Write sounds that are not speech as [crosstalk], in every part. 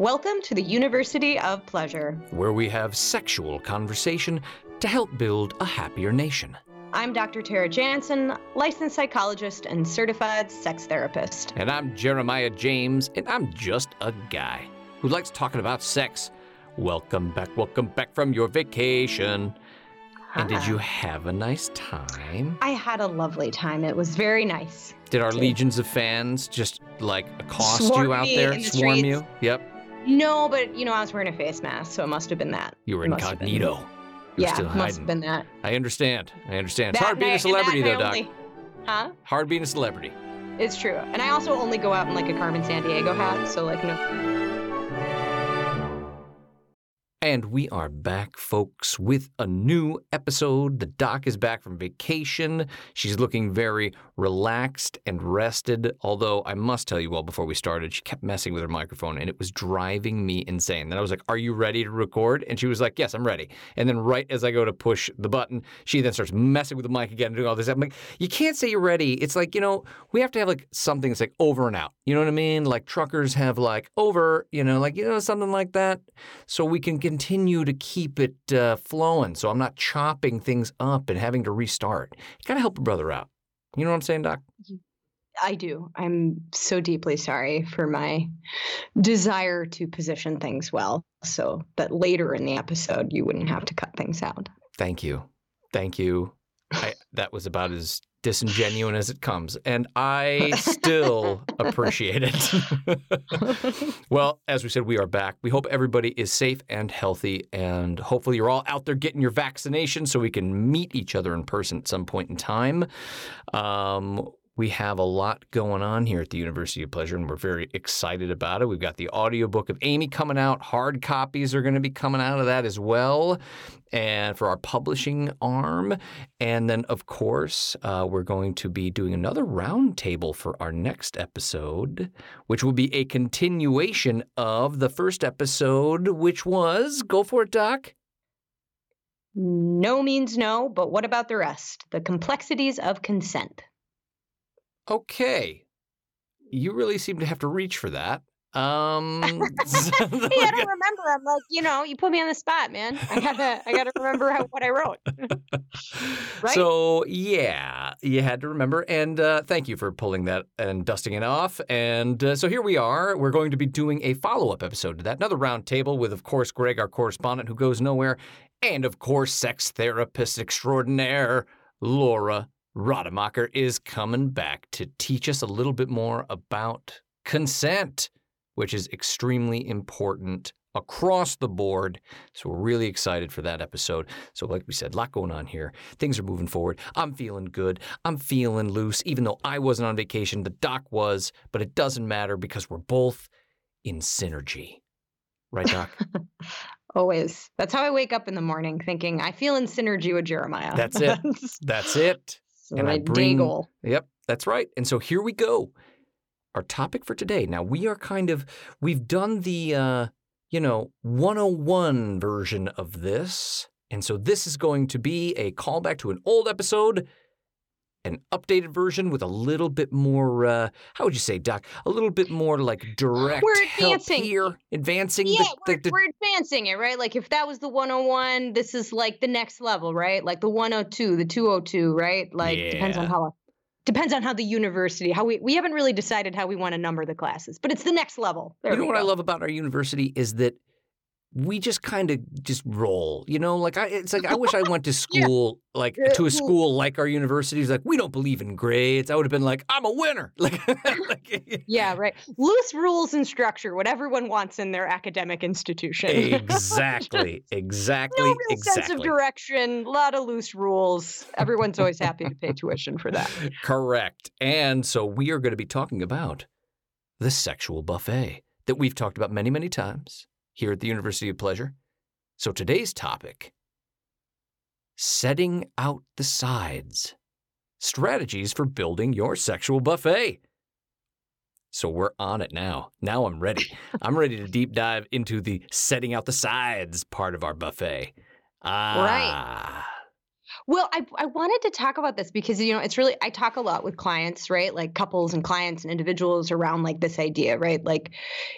Welcome to the University of Pleasure. Where we have sexual conversation to help build a happier nation. I'm Dr. Tara Jansen, licensed psychologist and certified sex therapist. And I'm Jeremiah James, and I'm just a guy who likes talking about sex. Welcome back, welcome back from your vacation. And did you ah. have a nice time? I had a lovely time. It was very nice. Did our legions of fans just like accost Swarm you out there? the Swarm streets. you? Yep. No, but you know, I was wearing a face mask, so it must have been that. You were It been. incognito. Were yeah, still it must have been that. I understand. I understand. It's That hard being a night- celebrity, though, night Doc. only- Huh? Hard being a celebrity. It's true. And I also only go out in like a Carmen Sandiego hat, so like no. And we are back, folks, with a new episode. The doc is back from vacation. She's looking very relaxed and rested. Although I must tell you, well, before we started, she kept messing with her microphone and it was driving me insane. Then I was like, Are you ready to record? And she was like, Yes, I'm ready. And then right as I go to push the button, she then starts messing with the mic again and doing all this. I'm like, You can't say you're ready. It's like, you know, we have to have like something that's like over and out. You know what I mean? Like truckers have like over, you know, like, you know, something like that so we can continue to keep it uh, flowing. So I'm not chopping things up and having to restart. You gotta help a brother out. You know what I'm saying, Doc? I do. I'm so deeply sorry for my desire to position things well so that later in the episode you wouldn't have to cut things out. Thank you, thank you. I, that was about as disingenuous as it comes, and I [laughs] still appreciate it. [laughs] well, as we said, we are back. We hope everybody is safe and healthy, and hopefully, you're all out there getting your vaccination so we can meet each other in person at some point in time. Um, we have a lot going on here at the University of Pleasure, and we're very excited about it. We've got the audiobook of Amy coming out. Hard copies are going to be coming out of that as well. And for our publishing arm. And then, of course, uh, we're going to be doing another roundtable for our next episode, which will be a continuation of the first episode, which was go for it, Doc. No means no, but what about the rest? The complexities of consent. Okay. You really seem to have to reach for that. Um, [laughs] [laughs] hey, I don't remember. I'm like, you know, you put me on the spot, man. I gotta, I gotta remember how, what I wrote. [laughs] Right? So yeah, you had to remember, and uh, thank you for pulling that and dusting it off. And uh, so here we are. We're going to be doing a follow-up episode to that, another roundtable with, of course, Greg, our correspondent who goes nowhere, and of course, sex therapist extraordinaire Laura Rademacher is coming back to teach us a little bit more about consent, which is extremely important across the board. So we're really excited for that episode. So, like we said, a lot going on here. Things are moving forward. I'm feeling good. I'm feeling loose, even though I wasn't on vacation. The doc was, but it doesn't matter because we're both in synergy. Right, Doc? [laughs] Always. That's how I wake up in the morning, thinking I feel in synergy with Jeremiah. That's it. [laughs] That's it. So And I bring-. Yep, that's right. And so here we go. Our topic for today. Now we are kind of we've done the uh, you know, 101 version of this. And so this is going to be a callback to an old episode, an updated version with a little bit more uh how would you say, Doc? A little bit more like direct We're help advancing. here, advancing Yeah, the, we're, the, we're advancing it, right? Like if that was the 101, this is like the next level, right? Like the 102, the 202, right? Like depends on Yeah. how depends on how the university, how we we haven't really decided how we want to number the classes, but it's the next level. There You know we what I love about our university is that we just kind of just roll, you know. Like I, it's like I wish I went to [laughs] school, yeah. like to a school like our universities. Like we don't believe in grades. I would have been like, I'm a winner. [laughs] Like, like yeah, right. Loose rules and structure, what everyone wants in their academic institution. exactly, exactly, [laughs] no exactly. sense of direction. A lot of loose rules. Everyone's always happy to pay tuition for that. Correct. And so we are going to be talking about the sexual buffet that we've talked about many, many times here at the University of Pleasure. So today's topic setting out the sides strategies for building your sexual buffet. So we're on it now. Now I'm ready. [laughs] I'm ready to deep dive into the setting out the sides part of our buffet. Ah. Right. Well, I, I wanted to talk about this because, you know, it's really, I talk a lot with clients, right? Like couples and clients and individuals around like this idea, right? Like,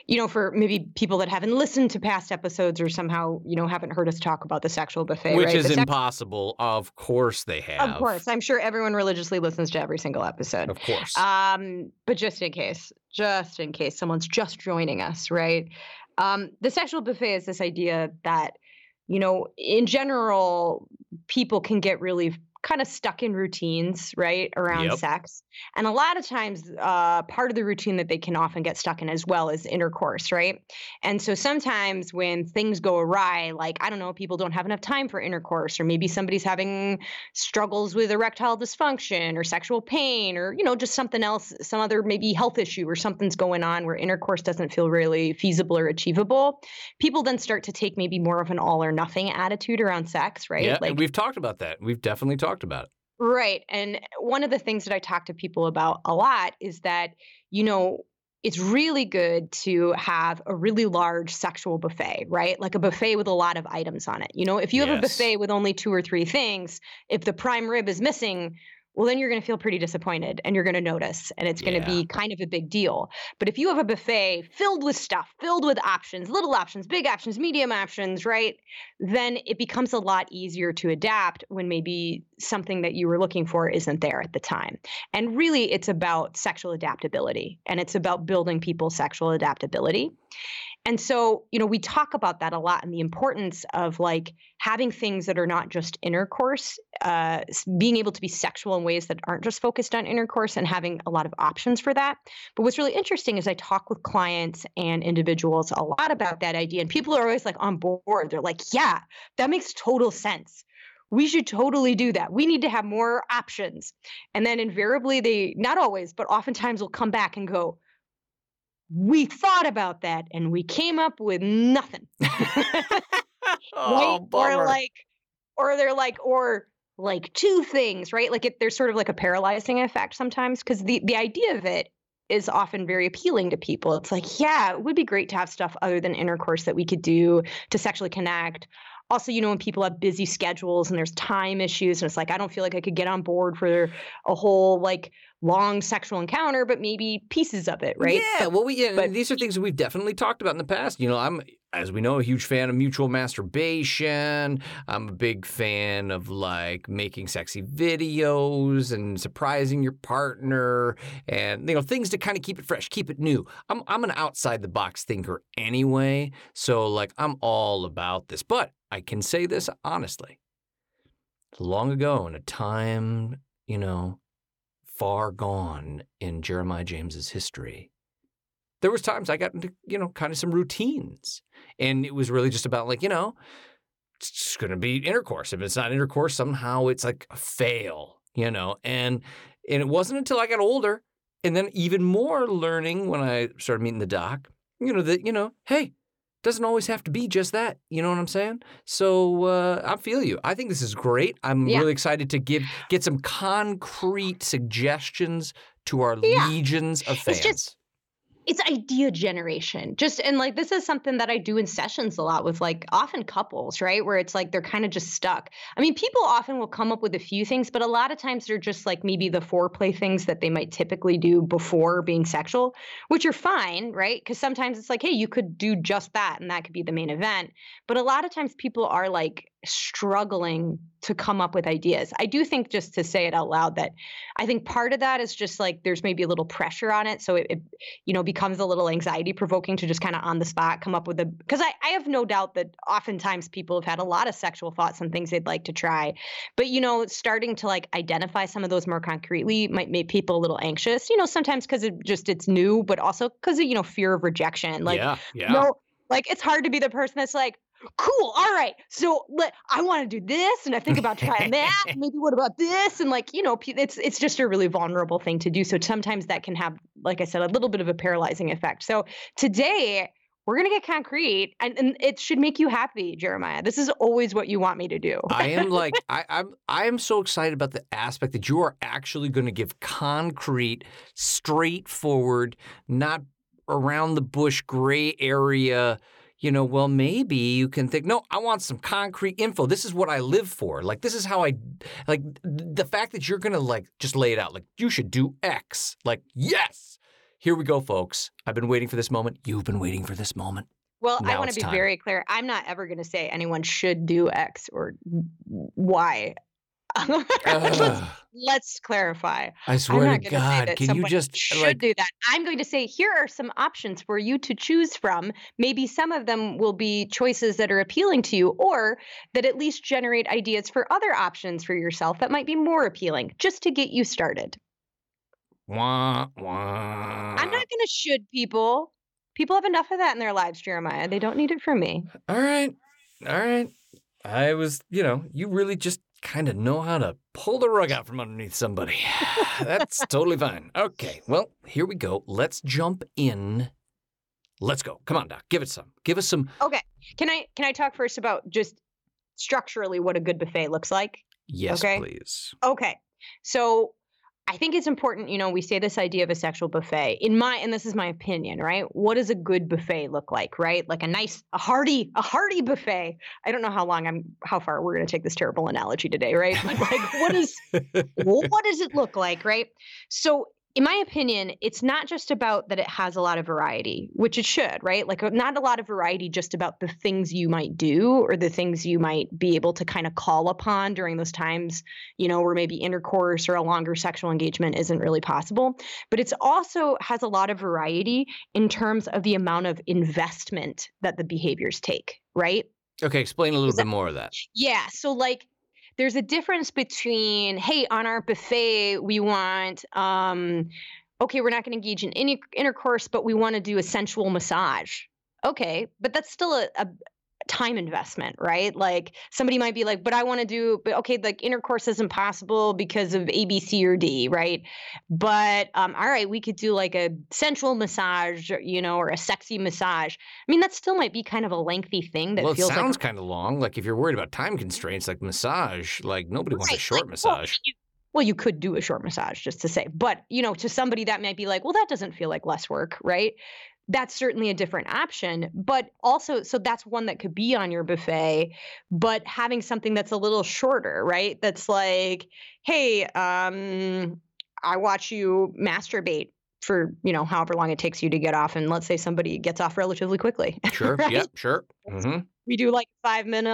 you know, for maybe people that haven't listened to past episodes or somehow, you know, haven't heard us talk about the sexual buffet, Which right? is impossible. Of course they have. Of course. I'm sure everyone religiously listens to every single episode. Of course. Um, but just in case, just in case someone's just joining us, right? Um, the sexual buffet is this idea that you know, in general, people can get really kind of stuck in routines, right, around yep. sex. And a lot of times, uh, part of the routine that they can often get stuck in as well is intercourse, right? And so sometimes when things go awry, like, I don't know, people don't have enough time for intercourse, or maybe somebody's having struggles with erectile dysfunction or sexual pain, or, you know, just something else, some other maybe health issue or something's going on where intercourse doesn't feel really feasible or achievable, people then start to take maybe more of an all or nothing attitude around sex, right? Yeah, like, we've talked about that. We've definitely talked talked about it. Right. And one of the things that I talk to people about a lot is that, you know, it's really good to have a really large sexual buffet, right? Like a buffet with a lot of items on it. You know, if you have a buffet with only two or three things, if the prime rib is missing, well, then you're going to feel pretty disappointed and you're going to notice and it's going to be kind of a big deal. But if you have a buffet filled with stuff, filled with options, little options, big options, medium options, right? Then it becomes a lot easier to adapt when maybe something that you were looking for isn't there at the time. And really, it's about sexual adaptability and it's about building people's sexual adaptability. And so, you know, we talk about that a lot and the importance of like having things that are not just intercourse, uh, being able to be sexual in ways that aren't just focused on intercourse and having a lot of options for that. But what's really interesting is I talk with clients and individuals a lot about that idea, and people are always like on board. They're like, yeah, that makes total sense we should totally do that. We need to have more options. And then invariably, they not always, but oftentimes will come back and go, we thought about that and we came up with nothing. [laughs] [laughs] oh, right? Or like, or they're like, or like two things, right? Like it, there's sort of like a paralyzing effect sometimes because the the idea of it is often very appealing to people. It's like, yeah, it would be great to have stuff other than intercourse that we could do to sexually connect. Also, you know, when people have busy schedules and there's time issues, and it's like, I don't feel like I could get on board for a whole like long sexual encounter, but maybe pieces of it, right? Yeah. But, well, we, yeah, but, these are things that we've definitely talked about in the past. You know, I'm, as we know, a huge fan of mutual masturbation. I'm a big fan of like making sexy videos and surprising your partner and, you know, things to kind of keep it fresh, keep it new. I'm, I'm an outside the box thinker anyway. So, like, I'm all about this. But I can say this honestly. Long ago, in a time, you know, far gone in Jeremiah James's history. There was times I got into, you know, kind of some routines. And it was really just about like, you know, it's going to be intercourse. If it's not intercourse, somehow it's like a fail, you know. And and it wasn't until I got older and then even more learning when I started meeting the doc, you know, that, you know, hey, doesn't always have to be just that. You know what I'm saying? So uh, I feel you. I think this is great. I'm yeah. really excited to give get some concrete suggestions to our yeah. legions of fans. It's just it's idea generation. Just and like this is something that i do in sessions a lot with like often couples right? Where it's like they're kind of just stuck. I mean people often will come up with a few things but a lot of times they're just like maybe the foreplay things that they might typically do before being sexual which are fine right? Because sometimes it's like hey you could do just that and that could be the main event. But a lot of times people are like struggling to come up with ideas. I do think just to say it out loud that I think part of that is just like there's maybe a little pressure on it. So it, it you know, becomes a little anxiety provoking to just kind of on the spot come up with a, because I, I have no doubt that oftentimes people have had a lot of sexual thoughts and things they'd like to try. But, you know, starting to like identify some of those more concretely might make people a little anxious, you know, sometimes because it just it's new, but also because of, you know, fear of rejection. Like, yeah, yeah. no, like it's hard to be the person that's like, cool all right. So let i want to do this and i think about trying [laughs] that maybe what about this and like you know it's it's just a really vulnerable thing to do. So sometimes that can have like i said a little bit of a paralyzing effect. So today we're going to get concrete and, and it should make you happy jeremiah. This is always what you want me to do. I am [laughs] like I, i'm i am so excited about the aspect that you are actually going to give concrete straightforward not around the bush gray area you know, well, maybe you can think, no, I want some concrete info. This is what I live for. Like, this is how I, like, the fact that you're going to, like, just lay it out, like, you should do X. Like, yes, here we go, folks. I've been waiting for this moment. You've been waiting for this moment. Well, now I want to be time. very clear. I'm not ever going to say anyone should do X or Y. [laughs] let's, let's, clarify. I swear to God, can you just should like... do that? I'm going to say here are some options for you to choose from. Maybe some of them will be choices that are appealing to you, or that at least generate ideas for other options for yourself that might be more appealing, just to get you started. Wah, wah. I'm not going to should people. People have enough of that in their lives, Jeremiah. They don't need it from me. All right, all right. I was, you know, you really just kind of know how to pull the rug out from underneath somebody. [sighs] That's totally fine. Okay, well, here we go. Let's jump in. Let's go. Come on, Doc. Give it some. Give us some. Okay. Can I can I talk first about just structurally what a good buffet looks like? Yes, okay? please. Okay. So I think it's important, you know, we say this idea of a sexual buffet. In my and this is my opinion, right? What does a good buffet look like, right? Like a nice, a hearty, a hearty buffet. I don't know how long I'm how far we're gonna take this terrible analogy today, right? But like what is [laughs] what does it look like, right? So in my opinion, it's not just about that it has a lot of variety, which it should, right? Like, uh, not a lot of variety just about the things you might do or the things you might be able to kind of call upon during those times, you know, where maybe intercourse or a longer sexual engagement isn't really possible. But it's also has a lot of variety in terms of the amount of investment that the behaviors take, right? Okay, explain a little bit more of that. Yeah. So, like, there's a difference between hey on our buffet we want um, okay we're not going to engage in any intercourse but we want to do a sensual massage. Okay but that's still a, a, time investment, right? Like somebody might be like, but I want to do, but okay, like intercourse isn't possible because of A, B, C, or D, right? But um, all right, we could do like a sensual massage, you know, or a sexy massage. I mean, that still might be kind of a lengthy thing that well, feels it sounds like, kind of long. Like if you're worried about time constraints, like massage, like nobody wants right, a short like, massage. Well, well, you could do a short massage just to say, but you know, to somebody that might be like, well, that doesn't feel like less work, right? That's certainly a different option. But also, so that's one that could be on your buffet, but having something that's a little shorter, right? That's like, hey, um, I watch you masturbate for you know however long it takes you to get off and let's say somebody gets off relatively quickly [laughs] sure right? yeah sure mm-hmm. we do like five minute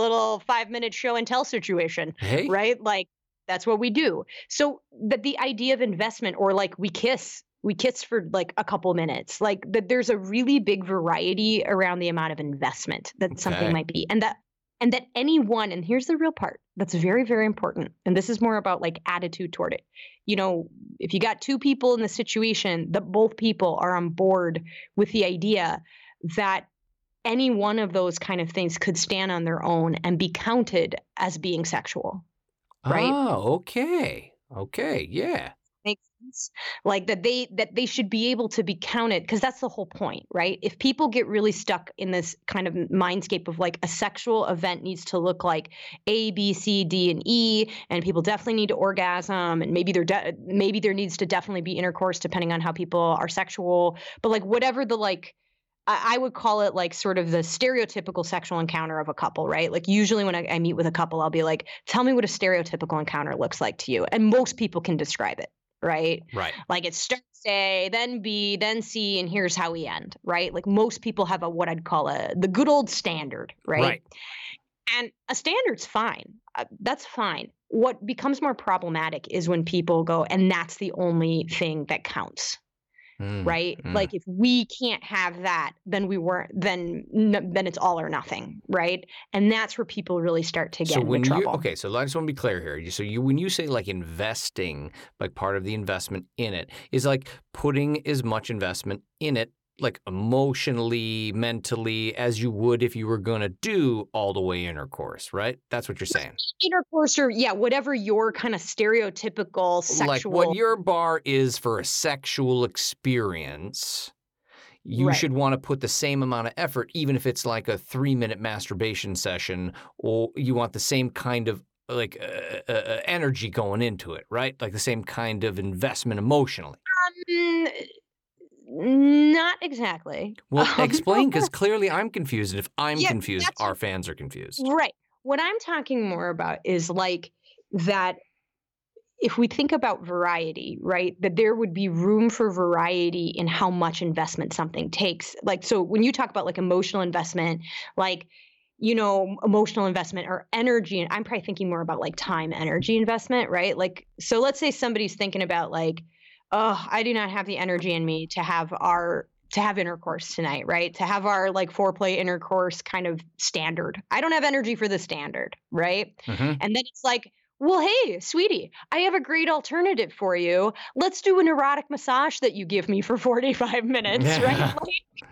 little five minute show and tell situation hey. right like that's what we do so that the idea of investment or like we kiss we kiss for like a couple minutes. Like that there's a really big variety around the amount of investment that okay. something might be and that and that anyone and here's the real part that's very very important and this is more about like attitude toward it. You know if you got two people in the situation that both people are on board with the idea that any one of those kind of things could stand on their own and be counted as being sexual right? Oh okay. Okay yeah makes sense like that they that they should be able to be counted because that's the whole point right if people get really stuck in this kind of mindscape of like a sexual event needs to look like a b c d and e and people definitely need to orgasm and maybe there de- maybe there needs to definitely be intercourse depending on how people are sexual but like whatever the like I would call it like sort of the stereotypical sexual encounter of a couple, right? Like usually when I, I, meet with a couple, I'll be like, "Tell me what a stereotypical encounter looks like to you," and most people can describe it right? Right. Like it starts A, then B, then C, and here's how we end, right? Like most people have a what I'd call a the good old standard, right? Right. And a standard's fine. Uh, that's fine. What becomes more problematic is when people go, and that's the only thing that counts. Mm, right mm. like if we can't have that then we weren't then then it's all or nothing right and that's where people really start to get so when trouble. okay so i just want to be clear here so you when you say like investing like part of the investment in it is like putting as much investment in it like emotionally, mentally, as you would if you were going to do all the way intercourse, right? That's what you're saying. Intercourse or, yeah, whatever your kind of stereotypical sexual. Like what your bar is for a sexual experience, you right. should want to put the same amount of effort, even if it's like a three minute masturbation session, or you want the same kind of like uh, uh, uh energy going into it, right? Like the same kind of investment emotionally. Um, not exactly. Well, [laughs] um, explain because [laughs] clearly I'm confused. And if I'm yeah, confused, our fans are confused. Right. What I'm talking more about is like that if we think about variety, right, that there would be room for variety in how much investment something takes. Like, so when you talk about like emotional investment, like, you know, emotional investment or energy, and I'm probably thinking more about like time, energy investment, right? Like, so let's say somebody's thinking about like, oh, I do not have the energy in me to have our to have intercourse tonight, right? To have our like foreplay intercourse kind of standard. I don't have energy for the standard, right? Mm-hmm. And then it's like, well, hey, sweetie, I have a great alternative for you. Let's do an erotic massage that you give me for 45 minutes, [laughs] yeah. right? Like,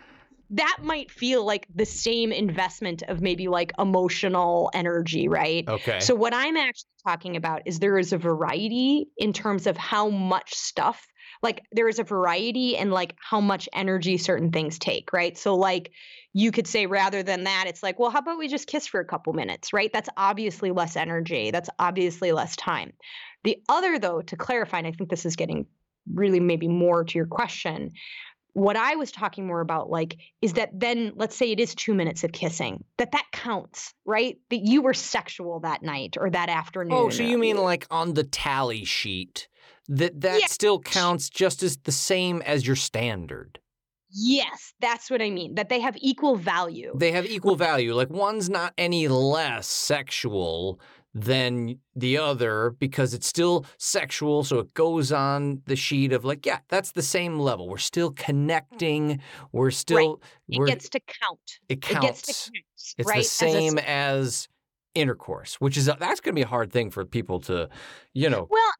that might feel like the same investment of maybe like emotional energy, right? Okay. So what I'm actually talking about is there is a variety in terms of how much stuff like there is a variety and like how much energy certain things take, right? So like you could say rather than that, it's like, well, how about we just kiss for a couple minutes, right? That's obviously less energy. That's obviously less time. The other, though, to clarify, and I think this is getting really maybe more to your question, what I was talking more about, like, is that then let's say it is two minutes of kissing, that that counts, right? That you were sexual that night or that oh, afternoon. Oh, so you mean like on the tally sheet that that yeah. still counts just as the same as your standard? Yes, that's what I mean. That they have equal value. They have equal value. Like one's not any less sexual than the other because it's still sexual. So it goes on the sheet of like, yeah, that's the same level. We're still connecting. We're still. Right. It gets to count. It counts. It gets to count, it's right? the same as, as intercourse, which is a, that's going to be a hard thing for people to, you know. Well,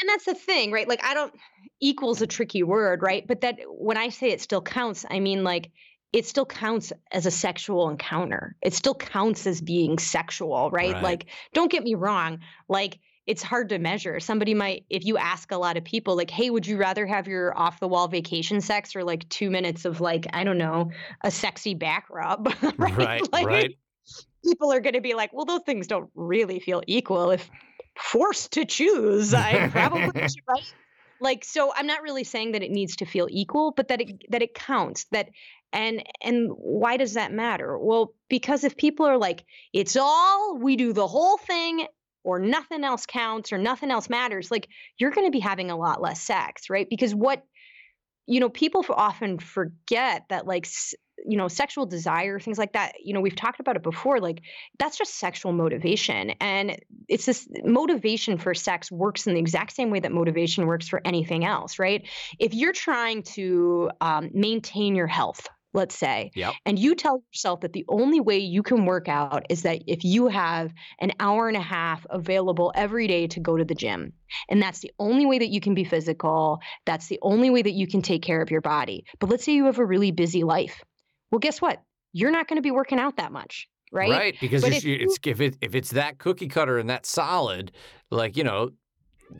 and that's the thing, right? Like I don't equals a tricky word, right? But that when I say it still counts, I mean like it still counts as a sexual encounter. It still counts as being sexual, right? right? Like, don't get me wrong. Like, it's hard to measure. Somebody might, if you ask a lot of people, like, hey, would you rather have your off the wall vacation sex or like two minutes of like, I don't know, a sexy back rub? [laughs] [laughs] right. Right. Like, right. People are going to be like, well, those things don't really feel equal. If forced to choose, I [laughs] probably should, right? Like so i'm not really saying that it needs to feel equal but that it that it counts that and and why does that matter? Well, because if people are like it's all we do the whole thing or nothing else counts or nothing else matters, like you're going to be having a lot less sex, right? Because what you know, people often forget that like you know sexual desire things like that you know we've talked about it before like that's just sexual motivation and it's this motivation for sex works in the exact same way that motivation works for anything else right if you're trying to um, maintain your health let's say, yep. and you tell yourself that the only way you can work out is that if you have an hour and a half available every day to go to the gym, and that's the only way that you can be physical, that's the only way that you can take care of your body. But let's say you have a really busy life. Well, guess what? You're not going to be working out that much. Right. Right. Because if, you, it's, if, it, if it's that cookie cutter and that solid, like, you know,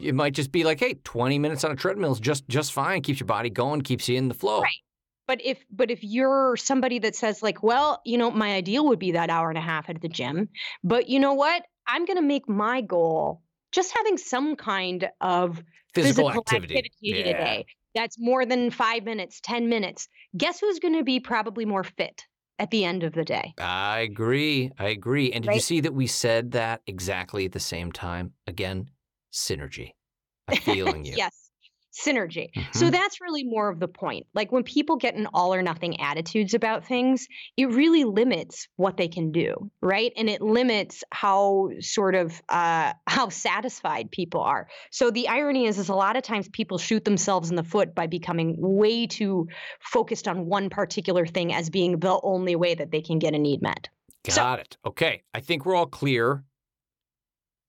it might just be like, hey, 20 minutes on a treadmill is just just fine. Keeps your body going, keeps you in the flow. Right but if but if you're somebody that says like well you know my ideal would be that hour and a half at the gym but you know what i'm going to make my goal just having some kind of physical, physical activity, activity yeah. today that's more than five minutes ten minutes. Guess who's going to be probably more fit at the end of the day? I agree i agree and did right? you see that we said that exactly at the same time? Again synergy i'm [laughs] feeling you. Yes synergy. So Mhm. that's really more of the point. Like when people get in all or nothing attitudes about things, it really limits what they can do, right? And it limits how sort of uh, [laughs] how satisfied people are. So the irony is, is a lot of times people shoot themselves in the foot by becoming way too focused on one particular thing as being the only way that they can get a need met. So- Got it. Okay. I think we're all clear.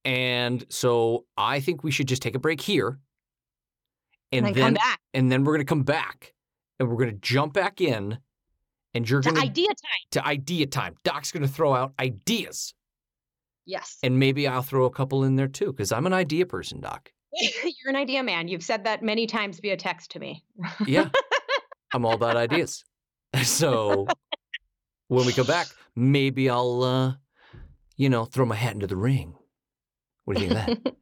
And so I think we should just take a break here. And, And then then come back and then we're going to come back and we're going to jump back in and you're going to idea time. to idea time. Doc's going to throw out ideas Yes. and maybe I'll throw a couple in there too cuz I'm an idea person, Doc. [laughs] You're an idea man. You've said that many times via text to me. Yeah. [laughs] I'm all about ideas. [laughs] So when we come back, maybe I'll uh you know, throw my hat into the ring. What do you think of that?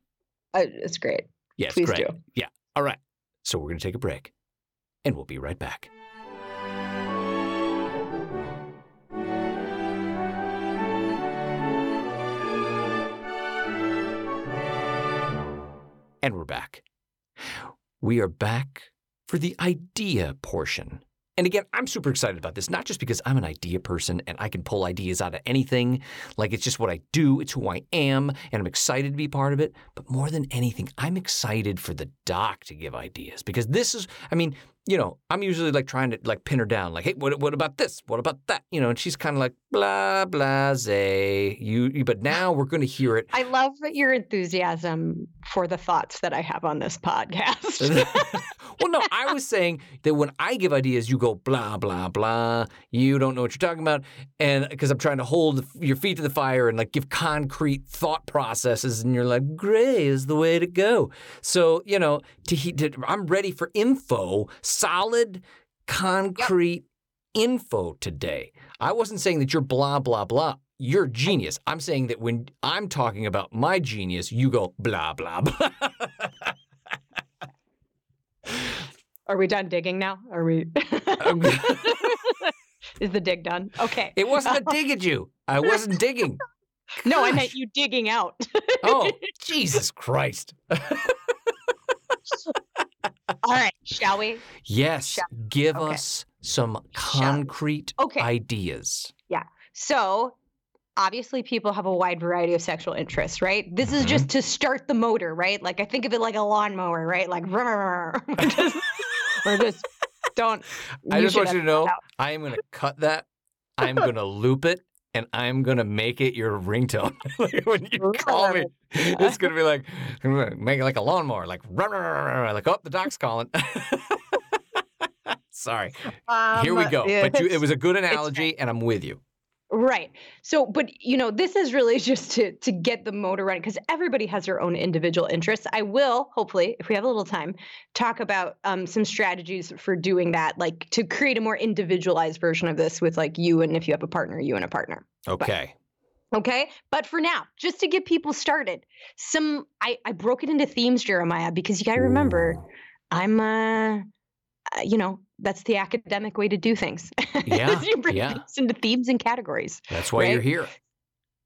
Uh, it's great. Yes, Please great. do. Yeah. All right. So we're going to take a break and we'll be right back. And we're back. We are back for the idea portion. And again, I'm super excited about this, not just because I'm an idea person and I can pull ideas out of anything. Like it's just what I do, it's who I am, and I'm excited to be part of it. But more than anything, I'm excited for the doc to give ideas because this is, I mean, you know, I'm usually like trying to like pin her down, like, hey, what, what about this? What about that? You know, and she's kind of like blah blah zay. You, you, but now we're going to hear it. I love your enthusiasm for the thoughts that I have on this podcast. [laughs] well, no, I was saying that when I give ideas, you go blah blah blah. You don't know what you're talking about, and because I'm trying to hold your feet to the fire and like give concrete thought processes, and you're like, gray is the way to go. So you know, to, he- to I'm ready for info, solid, concrete info today. I wasn't saying that you're blah blah blah. You're genius. I'm saying that when I'm talking about my genius, you go blah blah blah. [laughs] Are we done digging now? Are we? [laughs] Is the dig done? Okay. It wasn't a [laughs] dig at you. I wasn't digging. No, I meant you digging out. Oh, Jesus Christ. All right, shall we? Yes, Shall- give okay. us some concrete Okay. ideas. Yeah. So, obviously, people have a wide variety of sexual interests, right? This is Mhm. just to start the motor, right? Like I think of it like a lawnmower, right? Like, we're [laughs] just, we're just [laughs] don't. I just want you to know out. I am going to cut that. I'm going to loop it. And I'm gonna make it your ringtone [laughs] Like, when you call me. It's gonna be like make it like a lawnmower, like run, run, run, run, run, like oh the doc's calling. [laughs] Sorry. Here we Um, go. But you, it was a good analogy, and I'm with you. Right. So, but you know, this is really [laughs] just to to get the motor running because everybody has their own individual interests. I will, hopefully, if we have a little time, talk about um, some strategies for doing that, like to create a more individualized version of this with like you and if you have a partner, you and a partner. Okay. Okay. But for now, just to get people started, some I, I broke it into themes, Jeremiah, because you got to remember, Ooh. I'm uh, uh, you know, that's the academic way to do things. [laughs] Yeah, you break yeah. things into themes and categories. That's why you're here.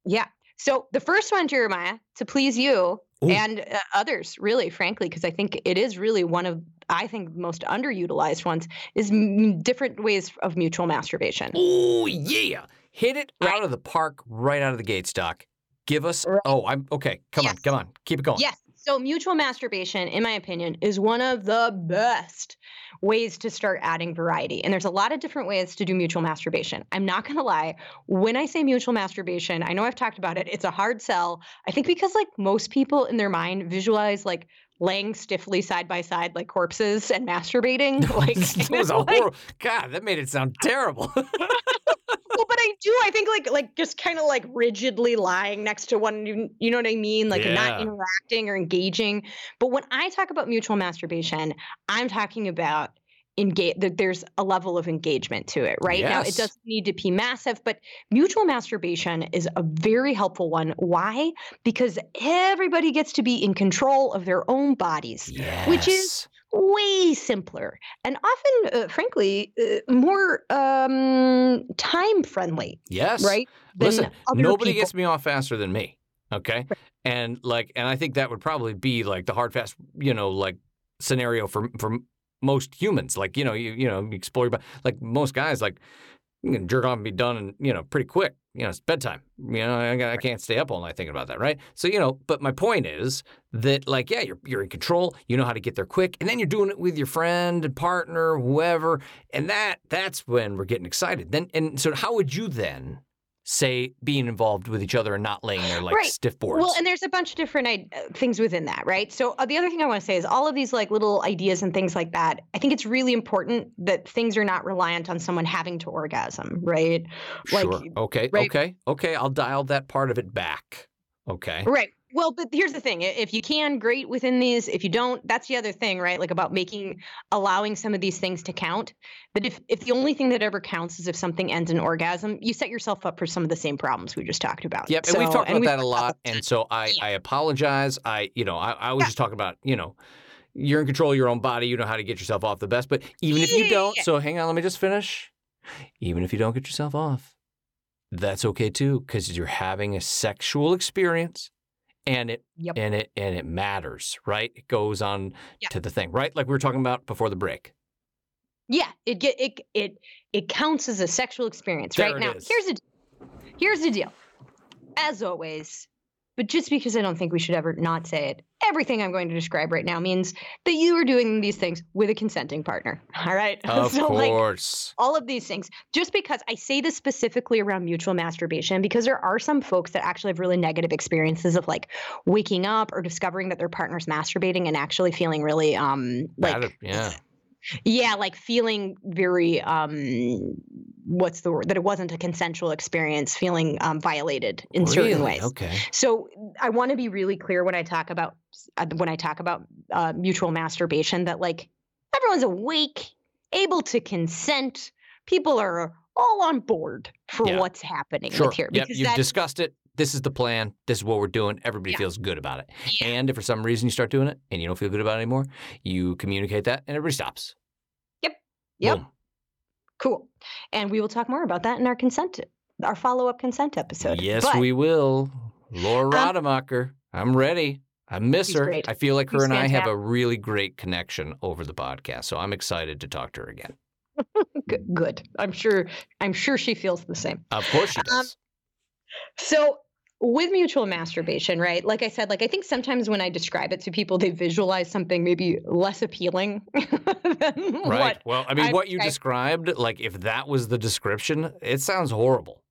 Yeah. So the first one, Jeremiah, to please you Ooh. and uh, others, really, frankly, because I think it is really one of, I think, most underutilized ones, is m- different ways of mutual masturbation. Oh yeah, hit it Right. out of the park, right out of the gates, Doc. Give us. Right. Oh, I'm okay. Come on, come on, keep it going. Yes. So mutual masturbation, in my opinion, is one of the best ways to start adding variety. And there's a lot of different ways to do mutual masturbation. I'm not going to lie. When I say mutual masturbation, I know I've talked about it. It's a hard sell. I think because like most people in their mind visualize like laying stiffly side by side like corpses and masturbating. [laughs] Like, that was [laughs] a like-. God, that made it sound terrible. [laughs] well, but I do. I think like like just kind of like rigidly lying next to one. You, you know what I mean? Like Yeah. not interacting or engaging. But when I talk about mutual masturbation, I'm talking about engage. That there's a level of engagement to it, right? Now it doesn't need to be massive, but mutual masturbation is a very helpful one. Why? Because everybody gets to be in control of their own bodies yes. Which is- way simpler and often uh, frankly uh, more um time friendly yes. right Listen, nobody people. gets me off faster than me. Okay. And like, and I think that would probably be like the hard fast, you know, like scenario for for most humans. Like you know, you you know, you explore your body. Like most guys, like you can jerk off and be done, and you know, pretty quick. You know, it's bedtime. You know, I, I can't stay up all night thinking about that, right? So you know, but my point is that like, yeah, you're you're in control. You know how to get there quick, and then you're doing it with your friend and partner, whoever, and that that's when we're getting excited. Then and so how would you then? Say being involved with each other and not laying there like Right. stiff boards. Well, and there's a bunch of different i- uh, things within that, right? So uh, the other thing I want to say is all of these like little ideas and things like that. I think it's really important that things are not reliant on someone having to orgasm, right? like- sure. Okay. right- Okay. Okay. I'll dial that part of it back. Okay. Right. Well, but here's the thing: if you can, great within these. If you don't, that's the other thing, right? Like about making, allowing some of these things to count. But if if the only thing that ever counts is if something ends in orgasm, you set yourself up for some of the same problems we just talked about. Yep, and we've talked about we've that a lot, and so I, Yeah. I apologize. I, you know, I, I was Yeah. just talking about, you know, you're in control of your own body. You know how to get yourself off the best. But even if you don't, so hang on, let me just finish. Even if you don't get yourself off, that's okay too, because you're having a sexual experience, and it Yep. and it and it matters, right? It goes on Yeah. to the thing, right? Like we were talking about before the break. Yeah, it get it it it counts as a sexual experience, There right? now, is. here's the here's the deal. As always, but just because I don't think we should ever not say it, everything I'm going to describe right now means that you are doing these things with a consenting partner. [laughs] All right. [laughs] Of so like course. all of these things just because i say this specifically around mutual masturbation because there are some folks that actually have really negative experiences of like waking up or discovering that their partner's masturbating and actually feeling really um like Bad- yeah. Yeah like feeling very um what's the word that it wasn't a consensual experience feeling um violated in certain ways Okay. so I want to be really clear when I talk about uh, when I talk about uh, mutual masturbation that like everyone's awake, able to consent. People are all on board for Yeah. what's happening Sure. with here Yep. because You've discussed it. This is the plan. This is what we're doing. Everybody Yeah. feels good about it. Yeah. And if for some reason you start doing it and you don't feel good about it anymore, you communicate that and everybody stops. Yep. Boom. cool. And we will talk more about that in our consent our follow up consent episode. Yes, But we will. Laura Um, Rademacher. I'm ready. I miss her. great. I feel like her She's and I have a really great connection over the podcast. So I'm excited to talk to her again. [laughs] good, good. I'm sure I'm sure she feels the same. Of course she Um, does. So with mutual masturbation, right? Like I said, like I think sometimes when I describe it to people, they visualize something maybe less appealing [laughs] than right. what. well, I mean, I- what you I- described, like if that was the description, it sounds horrible.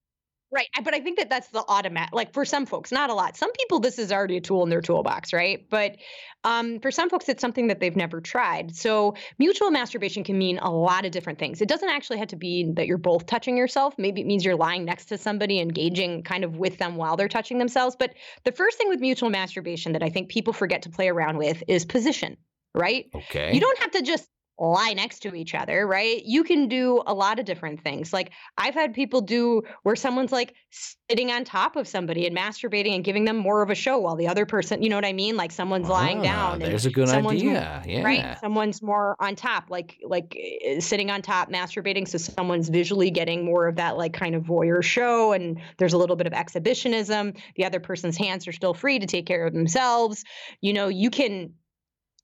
Right. But I think that that's the automatic, like for some folks, not a lot. Some people, this is already a tool in their toolbox, right? But um, for some folks, it's something that they've never tried. So mutual masturbation can mean a lot of different things. It doesn't actually have to be that you're both touching yourself. Maybe it means you're lying next to somebody, engaging kind of with them while they're touching themselves. But the first thing with mutual masturbation that I think people forget to play around with is position, right? Okay. You don't have to just lie next to each other, right? You can do a lot of different things. Like I've had people do where someone's like sitting on top of somebody and masturbating and giving them more of a show while the other person, you know what I mean? Like someone's lying Ah, down There's a good someone's more- idea. Yeah. right someone's more on top like like eh, sitting on top masturbating so someone's visually getting more of that like kind of voyeur show and there's a little bit of exhibitionism the other person's hands are still free to take care of themselves you know you can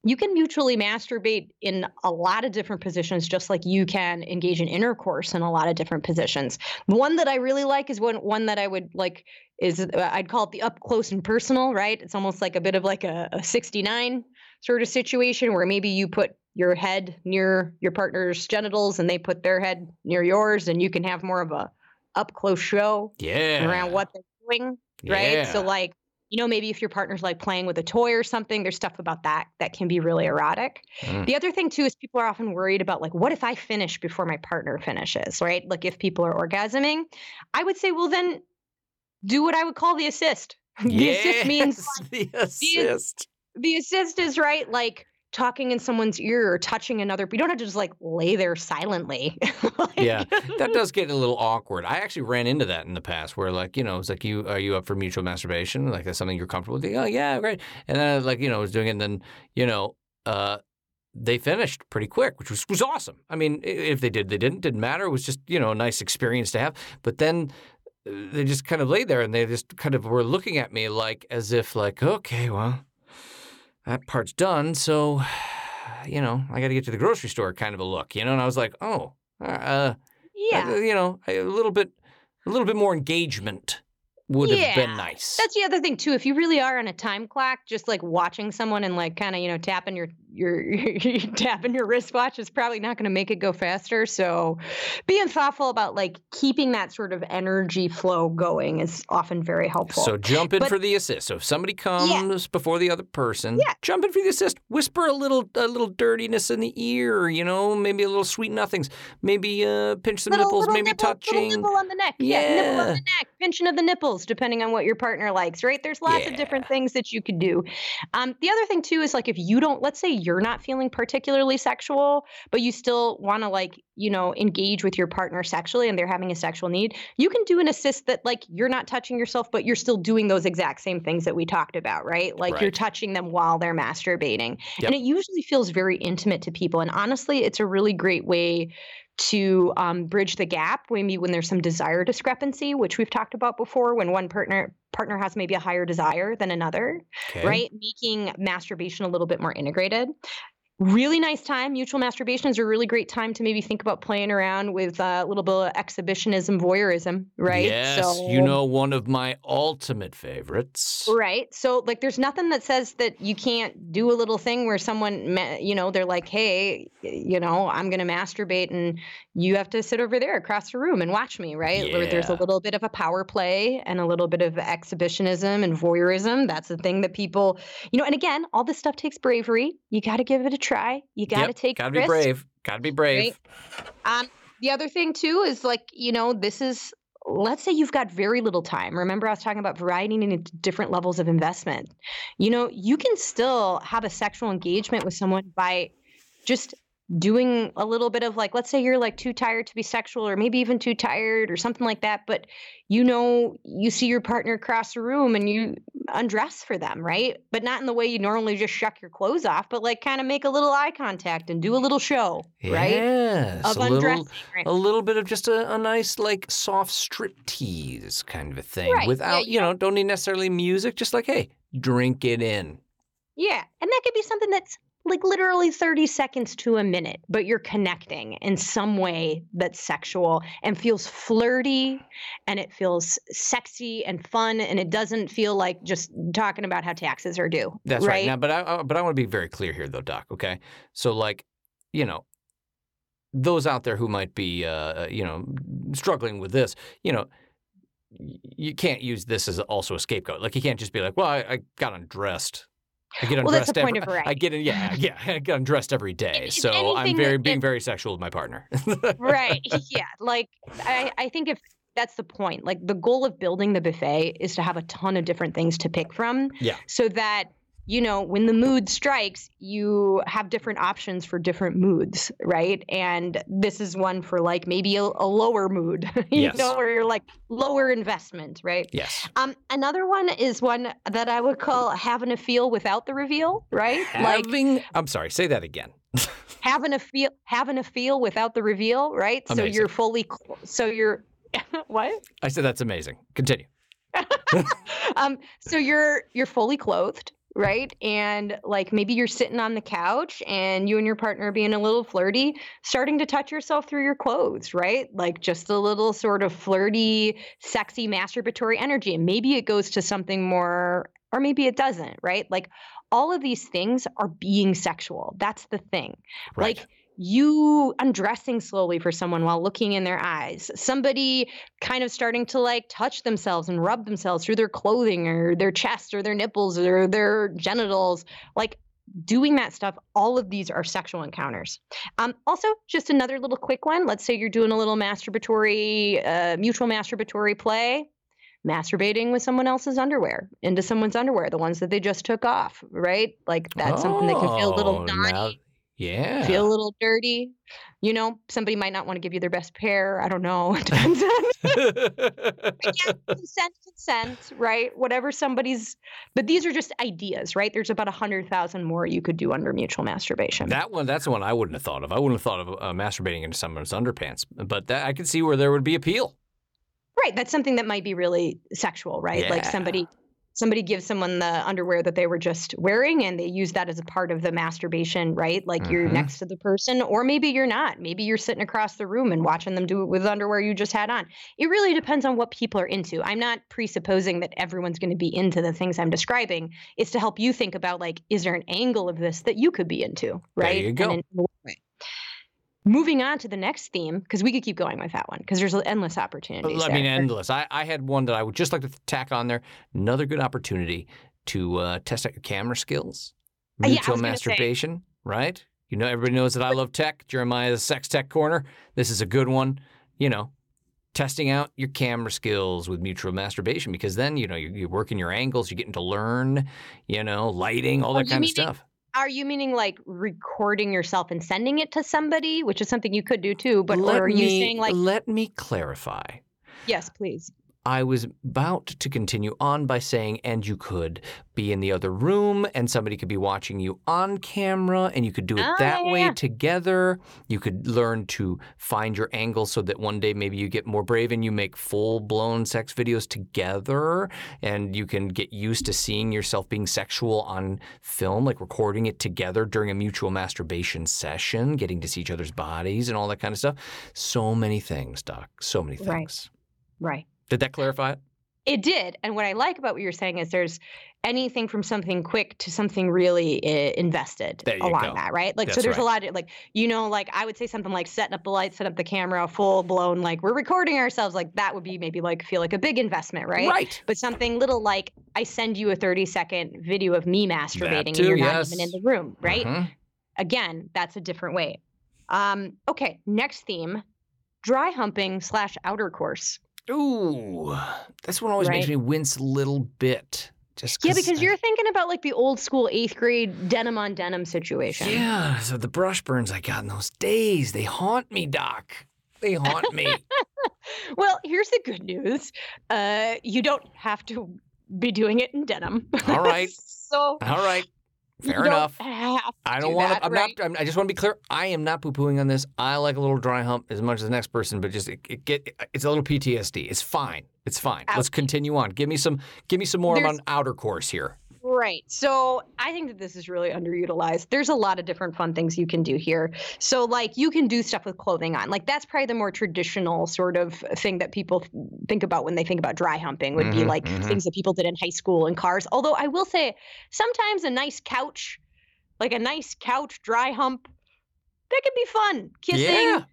you can mutually masturbate in a lot of different positions just like you can engage in intercourse in a lot of different positions. One that i really like is one one that i would like is uh, i'd call it the up close and personal right? It's almost like a bit of like a, a 69 sort of situation where maybe you put your head near your partner's genitals and they put their head near yours and you can have more of a up close show Yeah. around what they're doing right? So like you know maybe if your partner's like playing with a toy or something there's stuff about that that can be really erotic Mm. the other thing too is people are often worried about like what if i finish before my partner finishes right like if people are orgasming i would say well then do what i would call the assist [laughs] the assist means [laughs] Yes, the assist. the assist is right like talking in someone's ear or touching another you don't have to just like lay there silently [laughs] Like- Yeah, that does get a little awkward. I actually ran into that in the past, where like you know, it's like you are you up for mutual masturbation? Like that's something you're comfortable with? Oh yeah, great. And then like you know, I was doing it, and then you know, uh, they finished pretty quick, which was was awesome. I mean, if they did, they didn't, didn't matter. It was just you know a nice experience to have. But then uh, they just kind of lay there, and they just kind of were looking at me like as if like, okay, well, that part's done, so. you know, I got to get to the grocery store kind of a look, you know. And I was like, oh, uh, Yeah. uh, you know, a little bit, a little bit more engagement would have been nice. That's the other thing too. If you really are on a time clock, just like watching someone and like kind of you know tapping your your [laughs] tapping your wristwatch is probably not going to make it go faster. So, being thoughtful about like keeping that sort of energy flow going is often very helpful. So jump in But- for the assist. So if somebody comes before the other person, Yeah. jump in for the assist. Whisper a little, a little dirtiness in the ear. You know, maybe a little sweet nothings. Maybe uh, pinch some little, nipples. little maybe nipple, touching. little nipple on the neck. Yeah. nipple on the neck, pinching of the nipples, depending on what your partner likes. Right? There's lots of different things that you could do. Um, the other thing too is like if you don't, let's say you're not feeling particularly sexual, but you still want to like you know engage with your partner sexually, and they're having a sexual need, you can do an assist that like you're not touching yourself, but you're still doing those exact same things that we talked about, right? Like you're touching them while they're masturbating, Yep. and it usually feels very intimate to people. And honestly, it's a really great way to um, bridge the gap maybe when there's some desire discrepancy which we've talked about before when one partner partner has maybe a higher desire than another Okay. right making masturbation a little bit more integrated really nice time mutual masturbation is a really great time to maybe think about playing around with uh, a little bit of exhibitionism voyeurism right Yes, you know one of my ultimate favorites. Right. So, like, there's nothing that says that you can't do a little thing where someone, you know, they're like, hey, you know, I'm going to masturbate and you have to sit over there across the room and watch me, right? Where there's a little bit of a power play and a little bit of exhibitionism and voyeurism. That's the thing that people, you know, and again, all this stuff takes bravery. You got to give it a try. You got to Yep, take Gotta be brave. Gotta be brave. Um, the other thing too is like, you know, this is let's say you've got very little time. Remember, I was talking about variety and different levels of investment. You know, you can still have a sexual engagement with someone by just doing a little bit of like let's say you're like too tired to be sexual or maybe even too tired or something like that but you know you see your partner across the room and you undress for them right but not in the way you normally just shuck your clothes off but like kind of make a little eye contact and do a little show right Yes, of a little, right? a little bit of just a, a nice like soft strip tease kind of a thing, Right, yeah, without you you know, don't need necessarily music. Just like, hey, drink it in. Yeah. And that could be something that's like literally 30 seconds to a minute, but you're connecting in some way that's sexual and feels flirty and it feels sexy and fun and it doesn't feel like just talking about how taxes are due. That's right. right. Now, but I, but I want to be very clear here, though, Doc. Okay, so like, you know, those out there who might be, uh, you know, struggling with this, you know. You can't use this as also a scapegoat. Like you can't just be like, "Well, I, I got undressed. I get undressed Well, that's the point every, of [laughs] variety. I get in, yeah, yeah. I get undressed every day, if so I'm very that- being that- very sexual with my partner. right. [laughs] [laughs] Yeah. Like I, I think if that's the point, like the goal of building the buffet is to have a ton of different things to pick from. Yeah. So that, you know, when the mood strikes, you have different options for different moods, right? And this is one for like maybe a, a lower mood, [laughs] you Yes. know, where you're like lower investment, right? yes. Um, another one is one that I would call having a feel without the reveal, right? Like I'm sorry, say that again. [laughs] having a feel having a feel without the reveal, right? So you're fully so you're [laughs] what? I said that's amazing. Continue. um so you're you're fully clothed, right? And like maybe you're sitting on the couch and you and your partner being a little flirty, starting to touch yourself through your clothes, right? Like just a little sort of flirty, sexy masturbatory energy. And maybe it goes to something more or maybe it doesn't, right? Like all of these things are being sexual. That's the thing. Right. Like you undressing slowly for someone while looking in their eyes, somebody kind of starting to like touch themselves and rub themselves through their clothing or their chest or their nipples or their genitals, like doing that stuff, all of these are sexual encounters. Um, also, just another little quick one. Let's say you're doing a little masturbatory, uh, mutual masturbatory play. Masturbating with someone else's underwear into someone's underwear, the ones that they just took off, right? Like that's something that can feel a little Oh, naughty yeah. feel a little dirty. You know, somebody might not want to give you their best pair. I don't know. [laughs] It depends on [laughs] [laughs] Again, consent, consent, right? Whatever somebody's, but these are just ideas, right? There's about a hundred thousand more you could do under mutual masturbation. that one, that's the one I wouldn't have thought of. I wouldn't have thought of uh, masturbating into someone's underpants, but that, I could see where there would be appeal. right. That's something that might be really sexual, right? Like somebody somebody gives someone the underwear that they were just wearing and they use that as a part of the masturbation, right? Like you're Mhm. next to the person, or maybe you're not. Maybe you're sitting across the room and watching them do it with underwear you just had on. It really depends on what people are into. I'm not presupposing that everyone's going to be into the things I'm describing. It's to help you think about like, is there an angle of this that you could be into, right? There you And go. In what way? Moving on to the next theme, because we could keep going with that one, because there's endless opportunities. I mean, there. endless. I, I had one that I would just like to tack on there. Another good opportunity to uh, test out your camera skills. Uh, yeah, Mutual say. masturbation, right? You know, everybody knows that I love tech. Jeremiah's Sex Tech Corner. This is a good one. You know, testing out your camera skills with mutual masturbation because then, you know, you're, you're working your angles, you're getting to learn, you know, lighting, all Oh, that you kind of stuff. Are you meaning like recording yourself and sending it to somebody, which is something you could do too? But let or are you saying like, let me clarify. yes, please? I was about to continue on by saying, and you could be in the other room and somebody could be watching you on camera and you could do it Oh, that yeah, way yeah. together. You could learn to find your angle so that one day maybe you get more brave and you make full blown sex videos together and you can get used to seeing yourself being sexual on film, like recording it together during a mutual masturbation session, getting to see each other's bodies and all that kind of stuff. So many things, Doc. So many things. Right. things. Right. Did that clarify it? It did. And what I like about what you're saying is there's anything from something quick to something really uh, invested along go. that, right? Like, so That's there's a lot of like, you know, like I would say something like setting up the lights, set up the camera, full blown, like we're recording ourselves. Like that would be maybe like feel like a big investment, right? Right. But something little like I send you a 30 second video of me masturbating too, and you're not yes. even in the room, right? Mhm. Again, that's a different way. Um, okay, next theme dry humping slash outer course. Ooh, this one always makes me wince a little bit. Just yeah, 'cause because I- you're thinking about like the old school eighth grade denim on denim situation. Yeah, so the brush burns I got in those days, they haunt me, Doc. They haunt me. [laughs] Well, here's the good news. Uh, you don't have to be doing it in denim. All right. [laughs] so All right, fair enough. I don't do want to. I'm right? not. I'm, I just want to be clear. I am not poo-pooing on this. I like a little dry hump as much as the next person, but just it, it get. It's a little PTSD. It's fine. It's fine. Let's continue on. Give me some. Give me some more There's- on outer course here. Right. So I think that this is really underutilized. There's a lot of different fun things you can do here. So, like, you can do stuff with clothing on. Like, that's probably the more traditional sort of thing that people th- think about when they think about dry humping, would be Mhm, like mhm. things that people did in high school in cars. Although I will say, sometimes a nice couch, like a nice couch dry hump, that could be fun. Kissing. Yeah.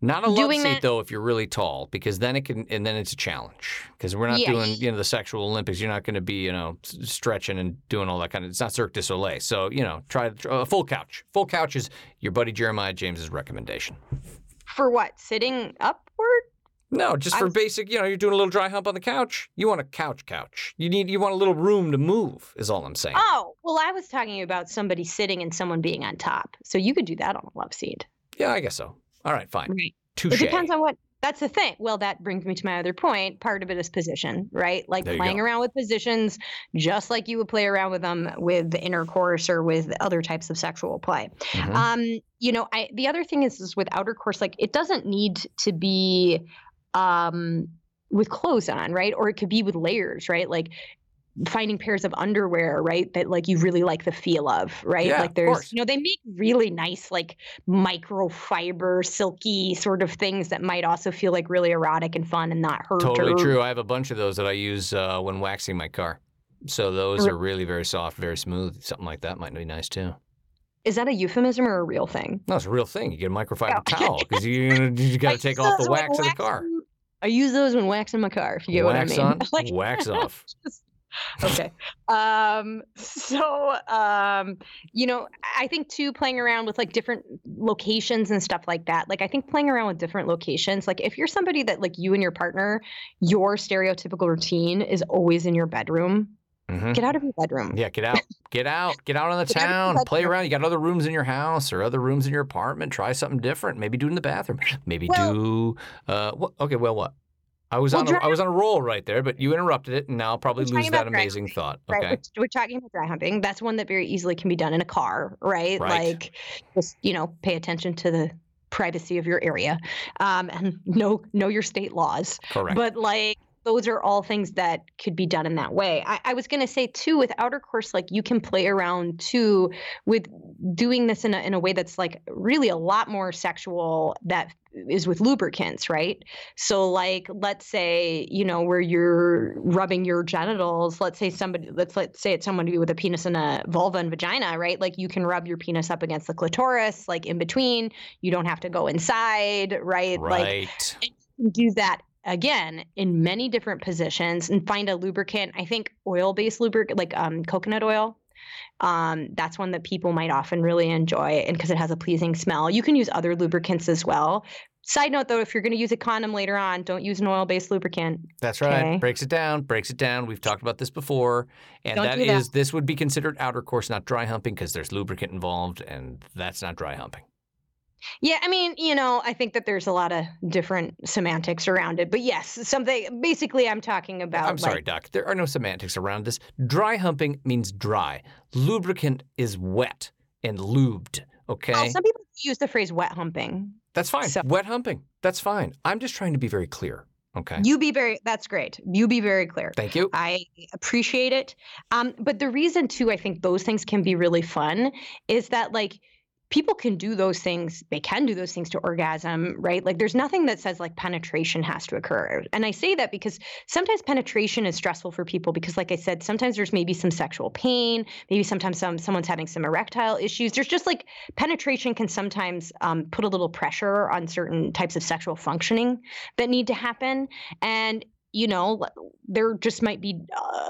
Not a love seat that- though if you're really tall, because then it can, and then it's a challenge. Because we're not doing, you know, the sexual Olympics. You're not going to be, you know, stretching and doing all that kind of. It's not Cirque du Soleil. So you know, try a uh, full couch. Full couch is your buddy Jeremiah James's recommendation. For what? Sitting upward? No, just for basic. You know, you're doing a little dry hump on the couch. You want a couch couch. You need. You want a little room to move. Is all I'm saying. Oh, well, I was talking about somebody sitting and someone being on top. So you could do that on a love seat. Yeah, I guess so. All right, fine. Right. Touche. It depends on what. That's the thing. Well, that brings me to my other point. Part of it is position, right? Like playing go. around with positions, just like you would play around with them with intercourse or with other types of sexual play. Mhm. Um, you know, I the other thing is, is with outer course, like it doesn't need to be um with clothes on, right? Or it could be with layers, right? Like finding pairs of underwear, right? That like you really like the feel of, right? Yeah, like there's you know, they make really nice like microfiber, silky sort of things that might also feel like really erotic and fun and not hurt. Totally or, true. I have a bunch of those that I use uh, when waxing my car. So those Re- are really very soft, very smooth. Something like that might be nice too. Is that a euphemism or a real thing? No, it's a real thing. You get a microfiber [laughs] Yeah. towel because you you got to take off the wax of the car. I use those when waxing my car, if you get wax what I mean. on, [laughs] Like- wax off. [laughs] okay. Um, so, um, you know, I think too, playing around with like different locations and stuff like that. Like, I think playing around with different locations, like if you're somebody that like you and your partner, your stereotypical routine is always in your bedroom, hmm get out of your bedroom. Yeah, get out, get out, get out on the [laughs] Get town, play around. You got other rooms in your house or other rooms in your apartment. Try something different. Maybe do it in the bathroom. [laughs] Maybe Well- do. Uh? Okay, well, what? I was Well, on a, dry- I was on a roll right there, but you interrupted it, and now I'll probably lose that amazing thought. Right, we're, we're talking about dry humping. That's one that very easily can be done in a car, right? Right. Like, just you know, pay attention to the privacy of your area, um, and [laughs] know know your state laws. Correct. But like those are all things that could be done in that way. I, I was going to say too, with outer course, like you can play around too with doing this in a, in a way that's like really a lot more sexual that is with lubricants, right? So like let's say, you know, where you're rubbing your genitals, let's say somebody let's let's say it's someone with a penis and a vulva and vagina, right? Like you can rub your penis up against the clitoris, like in between. You don't have to go inside, right? Right. Like do that again in many different positions and find a lubricant. I think oil-based lubricant, like um, coconut oil, um, that's one that people might often really enjoy, and because it has a pleasing smell. You can use other lubricants as well. Side note though, if you're going to use a condom later on, don't use an oil-based lubricant. That's right. Okay. Breaks it down, breaks it down. We've talked about this before. And Don't that that. is this would be considered outer course, not dry humping, because there's lubricant involved, and that's not dry humping. Yeah, I mean, you know, I think that there's a lot of different semantics around it, but yes, something. Basically, I'm talking about. I'm sorry, like, Doc. There are no semantics around this. Dry humping means dry. Lubricant is wet and lubed. Okay, well, some people use the phrase "wet humping." that's fine. so- Wet humping. That's fine. I'm just trying to be very clear. Okay. You be very. That's great. You be very clear. Thank you. I appreciate it. Um, but the reason too, I think those things can be really fun is that like people can do those things. They can do those things to orgasm, right? Like there's nothing that says like penetration has to occur. And I say that because sometimes penetration is stressful for people because, like I said, sometimes there's maybe some sexual pain. Maybe sometimes some someone's having some erectile issues. There's just like penetration can sometimes um, put a little pressure on certain types of sexual functioning that need to happen. And you know, there just might be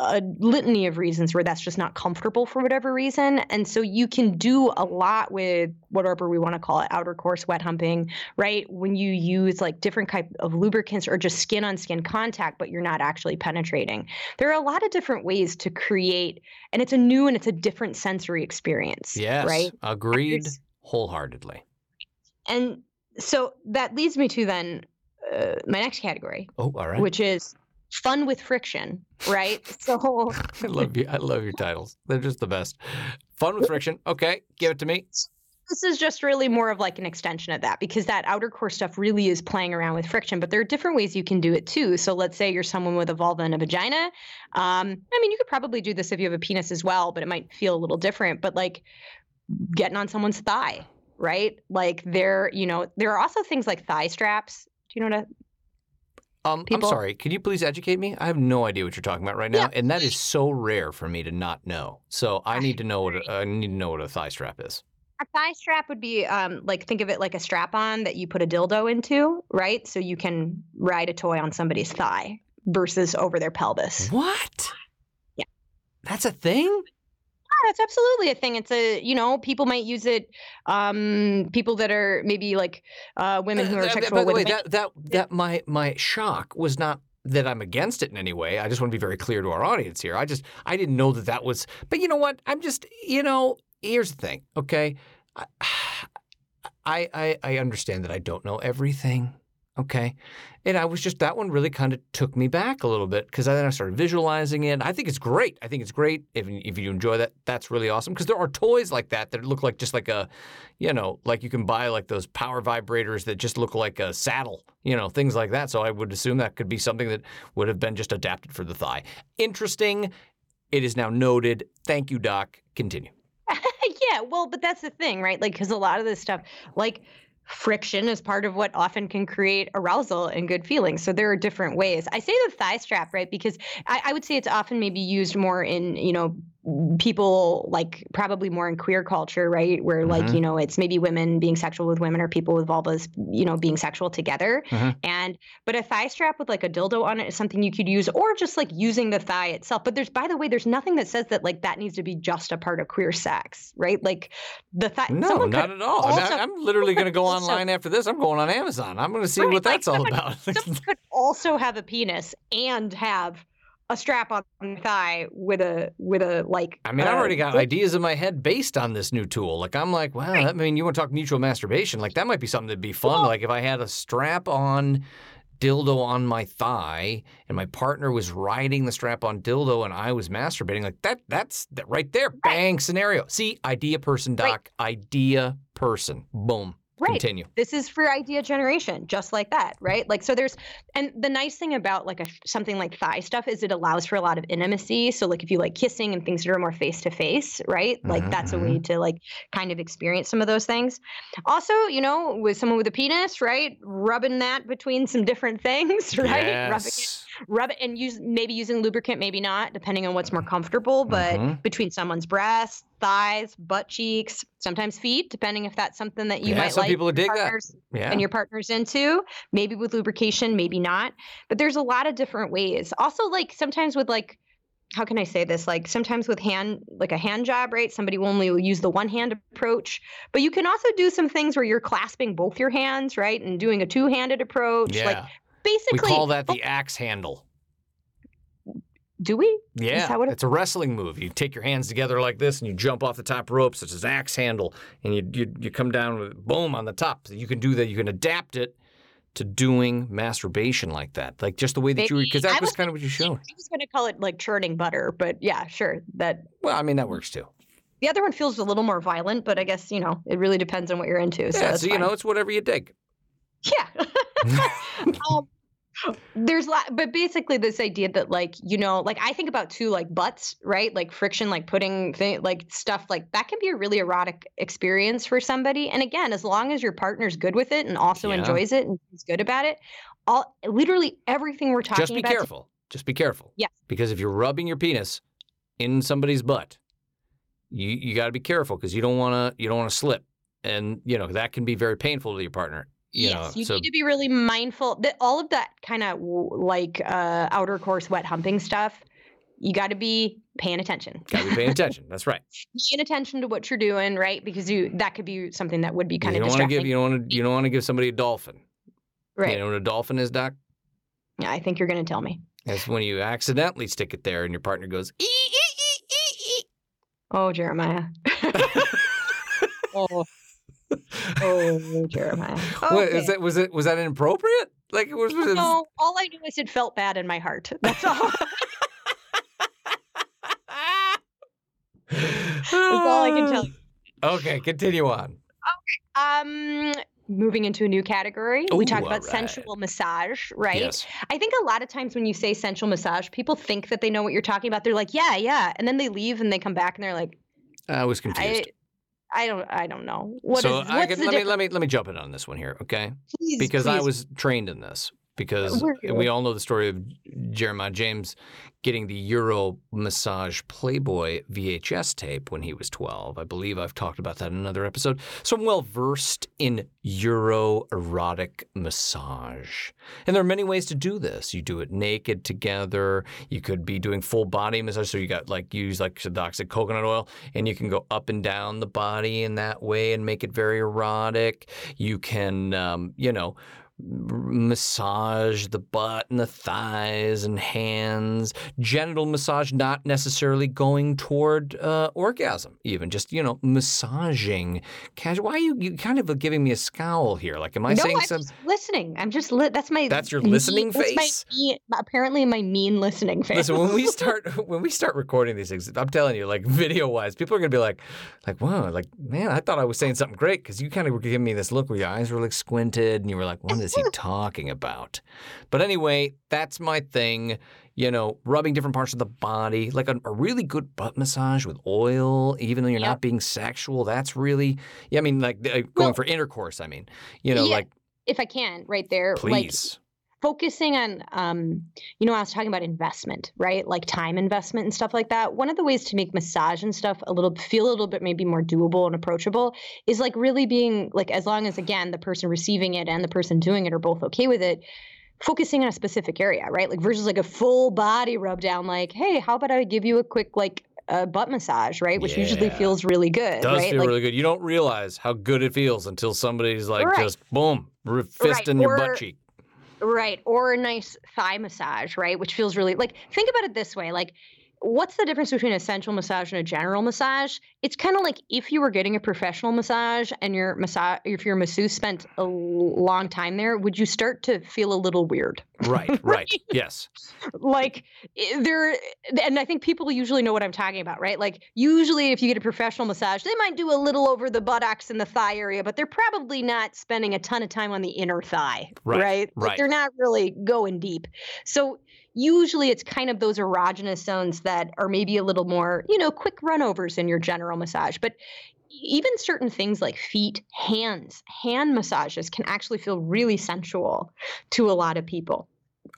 a litany of reasons where that's just not comfortable for whatever reason. And so you can do a lot with whatever we want to call it, outer course wet humping, right? When you use like different type of lubricants or just skin on skin contact, but you're not actually penetrating. There are a lot of different ways to create, and it's a new and it's a different sensory experience. Yes. Right. Agreed wholeheartedly. And so that leads me to then uh, my next category, Oh, all right. which is fun with friction, right? [laughs] so I love you. I love your titles. They're just the best. Fun with friction. Okay, give it to me. this is just really more of like an extension of that because that outer core stuff really is playing around with friction, but there are different ways you can do it too. So let's say you're someone with a vulva and a vagina. Um, I mean, you could probably do this if you have a penis as well, but it might feel a little different. But like getting on someone's thigh, right? Like there, you know, there are also things like thigh straps. Do you know what? A, Um, I'm sorry. Can you please educate me? I have no idea what you're talking about right now, Yeah. and that is so rare for me to not know. So I need to know what a, I need to know what a thigh strap is. a thigh strap would be um, like think of it like a strap on that you put a dildo into, right? So you can ride a toy on somebody's thigh versus over their pelvis. What? Yeah. That's a thing. Yeah, that's absolutely a thing. It's a you know people might use it. Um, people that are maybe like uh, women who Uh, are th- th- sexual By the way, that that that my my shock was not that I'm against it in any way. I just want to be very clear to our audience here. I just I didn't know that that was. But you know what? I'm just you know. Here's the thing. Okay, I [sighs] I, I understand that I don't know everything. Okay, and I was just that one really kind of took me back a little bit because then I started visualizing it. I think it's great. I think it's great if if you enjoy that. That's really awesome because there are toys like that that look like just like a you know, like you can buy like those power vibrators that just look like a saddle, you know, things like that. So I would assume that could be something that would have been just adapted for the thigh. Interesting. It is now noted. Thank you, Doc. Continue. [laughs] yeah, well, but that's the thing, right? Like, because a lot of this stuff, like friction, is part of what often can create arousal and good feelings. So there are different ways. I say the thigh strap, right? Because I, I would say it's often maybe used more in, you know, people like probably more in queer culture, right? Where like, Mhm. you know, it's maybe women being sexual with women or people with vulvas, you know, being sexual together. Mhm. And but a thigh strap with like a dildo on it is something you could use, or just like using the thigh itself. But there's, by the way, there's nothing that says that like that needs to be just a part of queer sex, right? Like the thigh. No, not at all. Also- I, am literally going to go also- online after this. I'm going on Amazon. I'm going to see Right, what like that's all someone- about. [laughs] someone could also have a penis and have a strap on thigh with a with a like. I mean, I've uh, already got ideas in my head based on this new tool. Like, I'm like, wow, I mean, you want to talk mutual masturbation? Like, that might be something that'd be fun. Well- like, if I had a strap on dildo on my thigh and my partner was riding the strap on dildo and I was masturbating, like, that, that's that right there. Bang scenario. See, idea person, Right. Doc. Idea person. Boom. Right. Continue. This is for idea generation, just like that, right? Like so there's and the nice thing about like a something like thigh stuff is it allows for a lot of intimacy. So like if you like kissing and things that are more face to face, right? Like Mhm, that's a way to like kind of experience some of those things. Also, you know, with someone with a penis, right? Rubbing that between some different things, [laughs] right? Rubbing it Yes. Rub it and use maybe using lubricant, maybe not, depending on what's more comfortable. But Mhm. between someone's breasts, thighs, butt cheeks, sometimes feet, depending if that's something that you Yeah, might some like people dig that. Yeah. and your partner's into. Maybe with lubrication, maybe not. But there's a lot of different ways. Also, like sometimes with like how can I say this? Like sometimes with hand, like a hand job, right? Somebody will only use the one hand approach, but you can also do some things where you're clasping both your hands, right? And doing a two handed approach. yeah. Like basically, we call that the oh. axe handle. do we? Yeah, it- it's a wrestling move. You take your hands together like this, and you jump off the top rope, It's an axe handle, and you you, you come down with boom on the top. So you can do that. You can adapt it to doing masturbation like that, like just the way that you because that I was was kind of what you showed. I was going to call it like churning butter, but yeah, sure. That Well, I mean that works too. the other one feels a little more violent, but I guess you know it really depends on what you're into. So yeah, so you fine. know it's whatever you dig. Yeah. [laughs] um, there's lot, but basically this idea that like you know, like I think about too, like butts, right? Like friction, like putting thing, like stuff like that can be a really erotic experience for somebody. And again, as long as your partner's good with it and also Yeah. enjoys it and is good about it, all literally everything we're talking about. Just be about. careful. Just be careful. Yes. Because if you're rubbing your penis in somebody's butt, you you got to be careful because you don't want to you don't want to slip, and you know that can be very painful to your partner. You yes, know, you so need to be really mindful that all of that kind of like uh, outer course wet humping stuff. You got to be paying attention. got to be paying attention. That's right. [laughs] Paying attention to what you're doing, right? Because you that could be something that would be kind you of don't want to give you don't want to you don't want to give somebody a dolphin. right? You know what a dolphin is, Doc? Yeah, I think you're going to tell me. That's when you accidentally stick it there and your partner goes. "Ee, ee, ee, ee, ee." Oh, Jeremiah. [laughs] oh. Oh, [laughs] Jeremiah. What, Okay. is that was it was that inappropriate? Like it was, was it- No, all I knew is it felt bad in my heart. That's all. That's all I can tell you. [laughs] Okay, continue on. Okay. Um, moving into a new category, Ooh, we talked about alright. sensual massage, right? Yes. I think a lot of times when you say sensual massage, people think that they know what you're talking about. They're like, "Yeah, yeah," and then they leave and they come back and they're like, I was confused. "I, don't, I don't know what is so what's I can, let me let me let me jump in on this one here, okay? Please, Because I was trained in this. Because we all know the story of Jeremiah James getting the Euro Massage Playboy VHS tape when he was 12. I believe I've talked about that in another episode. So I'm well versed in Euro erotic massage. And there are many ways to do this. You do it naked together. You could be doing full body massage. So you got like use like said, coconut oil, and you can go up and down the body in that way and make it very erotic. You can, um, you know, massage the butt and the thighs and hands genital massage not necessarily going toward uh, orgasm even just you know massaging casual why are you, you kind of giving me a scowl here like am i no, saying I'm some just listening. I'm just li- that's my That's your mean- listening my face? mean- apparently, my mean listening face. Listen, when we [laughs] start when we start recording these things, I'm telling you, like video wise, people are gonna be like, like, wow, like, man, I thought I was saying something great because you kind of were giving me this look where your eyes were like squinted and you were like, what is he talking about? But anyway, that's my thing. You know, rubbing different parts of the body, like a, a really good butt massage with oil, even though you're Yep. not being sexual. That's really, yeah. I mean, like uh, going Well- for intercourse. I mean, you know, Yeah, like, if I can, right there, like please, focusing on um you know i was talking about investment right? Like time investment and stuff like that. One of the ways to make massage and stuff a little feel a little bit maybe more doable and approachable is like really being like as long as again the person receiving it and the person doing it are both okay with it focusing on a specific area right? Like versus like a full body rub down like hey how about i give you a quick like uh, butt massage right? Which usually feels really good does right? feel like really good. You don't realize how good it feels until somebody's like Right. just boom, fist Right, in your butt cheek. Right. Or a nice thigh massage, right? Which feels really like think about it this way. Like, what's the difference between a sensual massage and a general massage? It's kind of like if you were getting a professional massage and your massage if your masseuse spent a long time there, would you start to feel a little weird? Right, [laughs] right. yes. Like there and I think people usually know what I'm talking about, right? Like usually if you get a professional massage, they might do a little over the buttocks and the thigh area, but they're probably not spending a ton of time on the inner thigh, right? Right. right. Like they're not really going deep. So usually it's kind of those erogenous zones that are maybe a little more, you know, quick runovers in your general massage. But even certain things like feet, hands, hand massages can actually feel really sensual to a lot of people.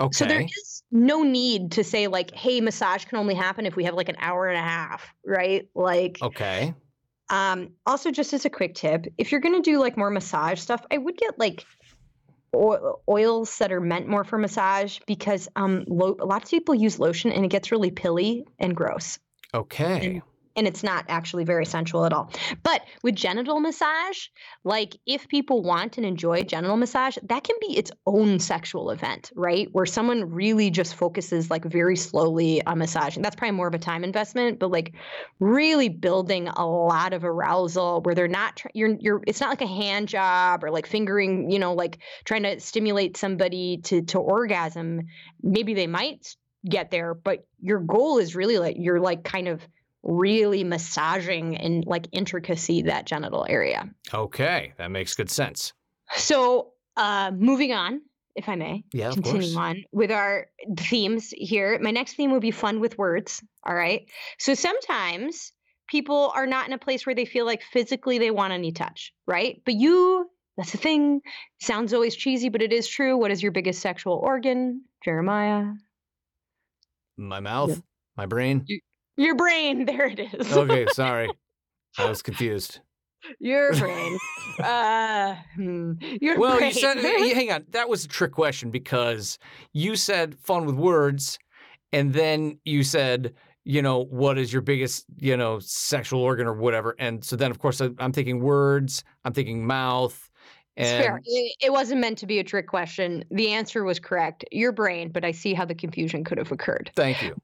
Okay. So there is no need to say like, hey, massage can only happen if we have like an hour and a half, right? Like Okay. Um, also just as a quick tip, if you're gonna do like more massage stuff, I would get like oil, oils that are meant more for massage because um lo- lots of people use lotion and it gets really pilly and gross Okay. and it's not actually very sensual at all. But with genital massage, like if people want and enjoy genital massage, that can be its own sexual event, right? Where someone really just focuses like very slowly on massaging. That's probably more of a time investment, but like really building a lot of arousal where they're not you're you're it's not like a hand job or like fingering, you know, like trying to stimulate somebody to to orgasm. Maybe they might get there, but your goal is really like you're like kind of really massaging and like intricacy that genital area. Okay. That makes good sense. So, uh, moving on, if I may, Yeah, continue on with our themes here. My next theme will be fun with words. All right. So sometimes people are not in a place where they feel like physically they want any touch, right? But you, that's the thing. Sounds always cheesy, but it is true. What is your biggest sexual organ, Jeremiah? My mouth, my brain. Your brain. [laughs] There it is. Okay, [laughs] sorry. I was confused. Your [laughs] brain. uh, hmm, your Well, brain. you said, hang on. That was a trick question because you said fun with words, and then you said, you know, what is your biggest, you know, sexual organ or whatever. And so then, of course, I- I'm thinking words, I'm thinking mouth. And fair. It, it wasn't meant to be a trick question. The answer was correct. Your brain, but I see how the confusion could have occurred. thank you.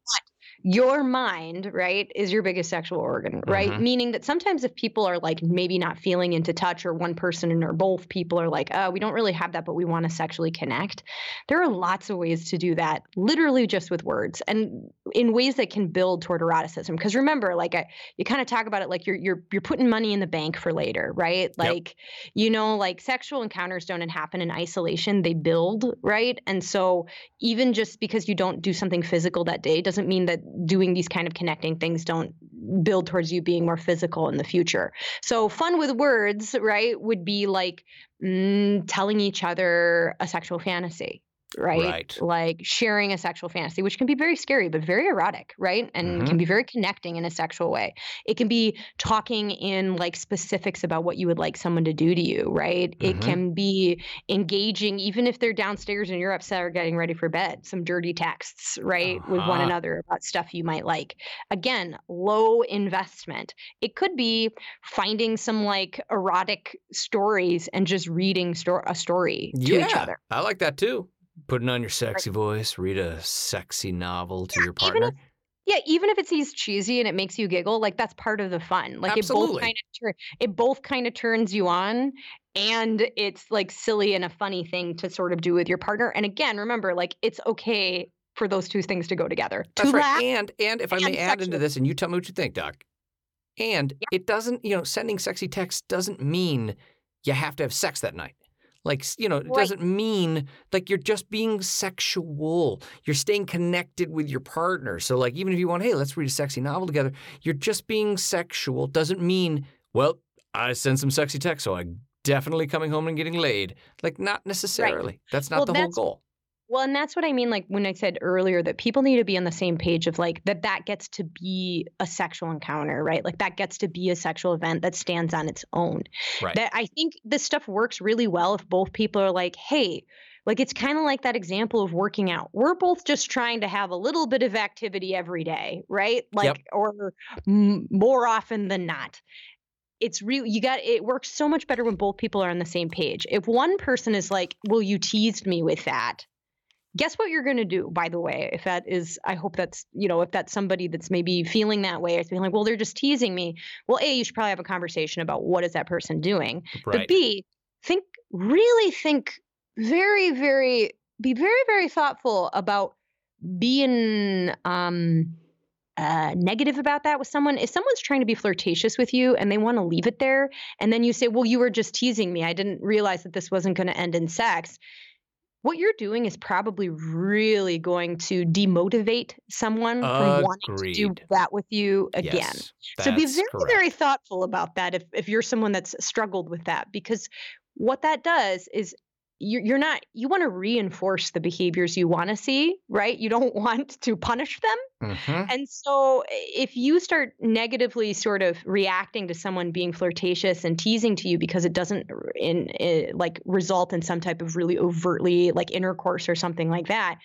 Your mind, right, is your biggest sexual organ, right? Mhm. Meaning that sometimes if people are like maybe not feeling into touch, or one person or both people are like, oh, we don't really have that, but we want to sexually connect. There are lots of ways to do that, literally just with words, and in ways that can build toward eroticism. Because remember, like I, you kind of talk about it like you're you're you're putting money in the bank for later, right? Like you know, like sexual encounters don't happen in isolation; they build, right? And so even just because you don't do something physical that day doesn't mean that doing these kind of connecting things don't build towards you being more physical in the future. So fun with words, right, would be like mm, telling each other a sexual fantasy. Right? Right. Like sharing a sexual fantasy, which can be very scary, but very erotic, right? And can be very connecting in a sexual way. It can be talking in like specifics about what you would like someone to do to you, right? It Mhm. can be engaging, even if they're downstairs and you're upset or getting ready for bed, some dirty texts, right, with one Uh-huh. another about stuff you might like. Again, low investment. It could be finding some like erotic stories and just reading sto- a story to yeah, each other. I like that too. Putting on your sexy voice, read a sexy novel to your even partner. Yeah, even if it seems cheesy and it makes you giggle, like that's part of the fun. Like it both kind of turn it both kind of turns you on and it's like silly and a funny thing to sort of do with your partner. And again, remember, like it's okay for those two things to go together. That's to right. laugh, And and if I may and add into this, and you tell me what you think, Doc. And it doesn't, you know, sending sexy texts doesn't mean you have to have sex that night. Like, you know, it Right. doesn't mean like you're just being sexual. You're staying connected with your partner. So, like, even if you want, hey, let's read a sexy novel together, you're just being sexual. Doesn't mean, well, I sent some sexy text, so I'm definitely coming home and getting laid. Like, not necessarily. That's not Well, the whole goal. Well, and that's what I mean, like when I said earlier that people need to be on the same page of like that that gets to be a sexual encounter, right? Like that gets to be a sexual event that stands on its own. Right. That I think this stuff works really well if both people are like, hey, like it's kind of like that example of working out. We're both just trying to have a little bit of activity every day, right? Like, or m- more often than not it's real you got it works so much better when both people are on the same page. If one person is like, "Well, you teased me with that," guess what you're going to do by the way if that is i hope that's you know if that's somebody that's maybe feeling that way it's being like well they're just teasing me well a you should probably have a conversation about what is that person doing Right. but b think really think very very be very, very thoughtful about being um, uh, negative about that with someone. If someone's trying to be flirtatious with you and they want to leave it there, and then you say, Well, you were just teasing me. I didn't realize that this wasn't going to end in sex what you're doing is probably really going to demotivate someone from wanting to do that with you again. Yes, so be very, correct. very thoughtful about that if, if you're someone that's struggled with that, because what that does is you're, you're not you want to reinforce the behaviors you want to see right you don't [laughs] want to punish them Mhm. and so if you start negatively sort of reacting to someone being flirtatious and teasing to you because it doesn't in, eh, like result in some type of really overtly like intercourse or something like that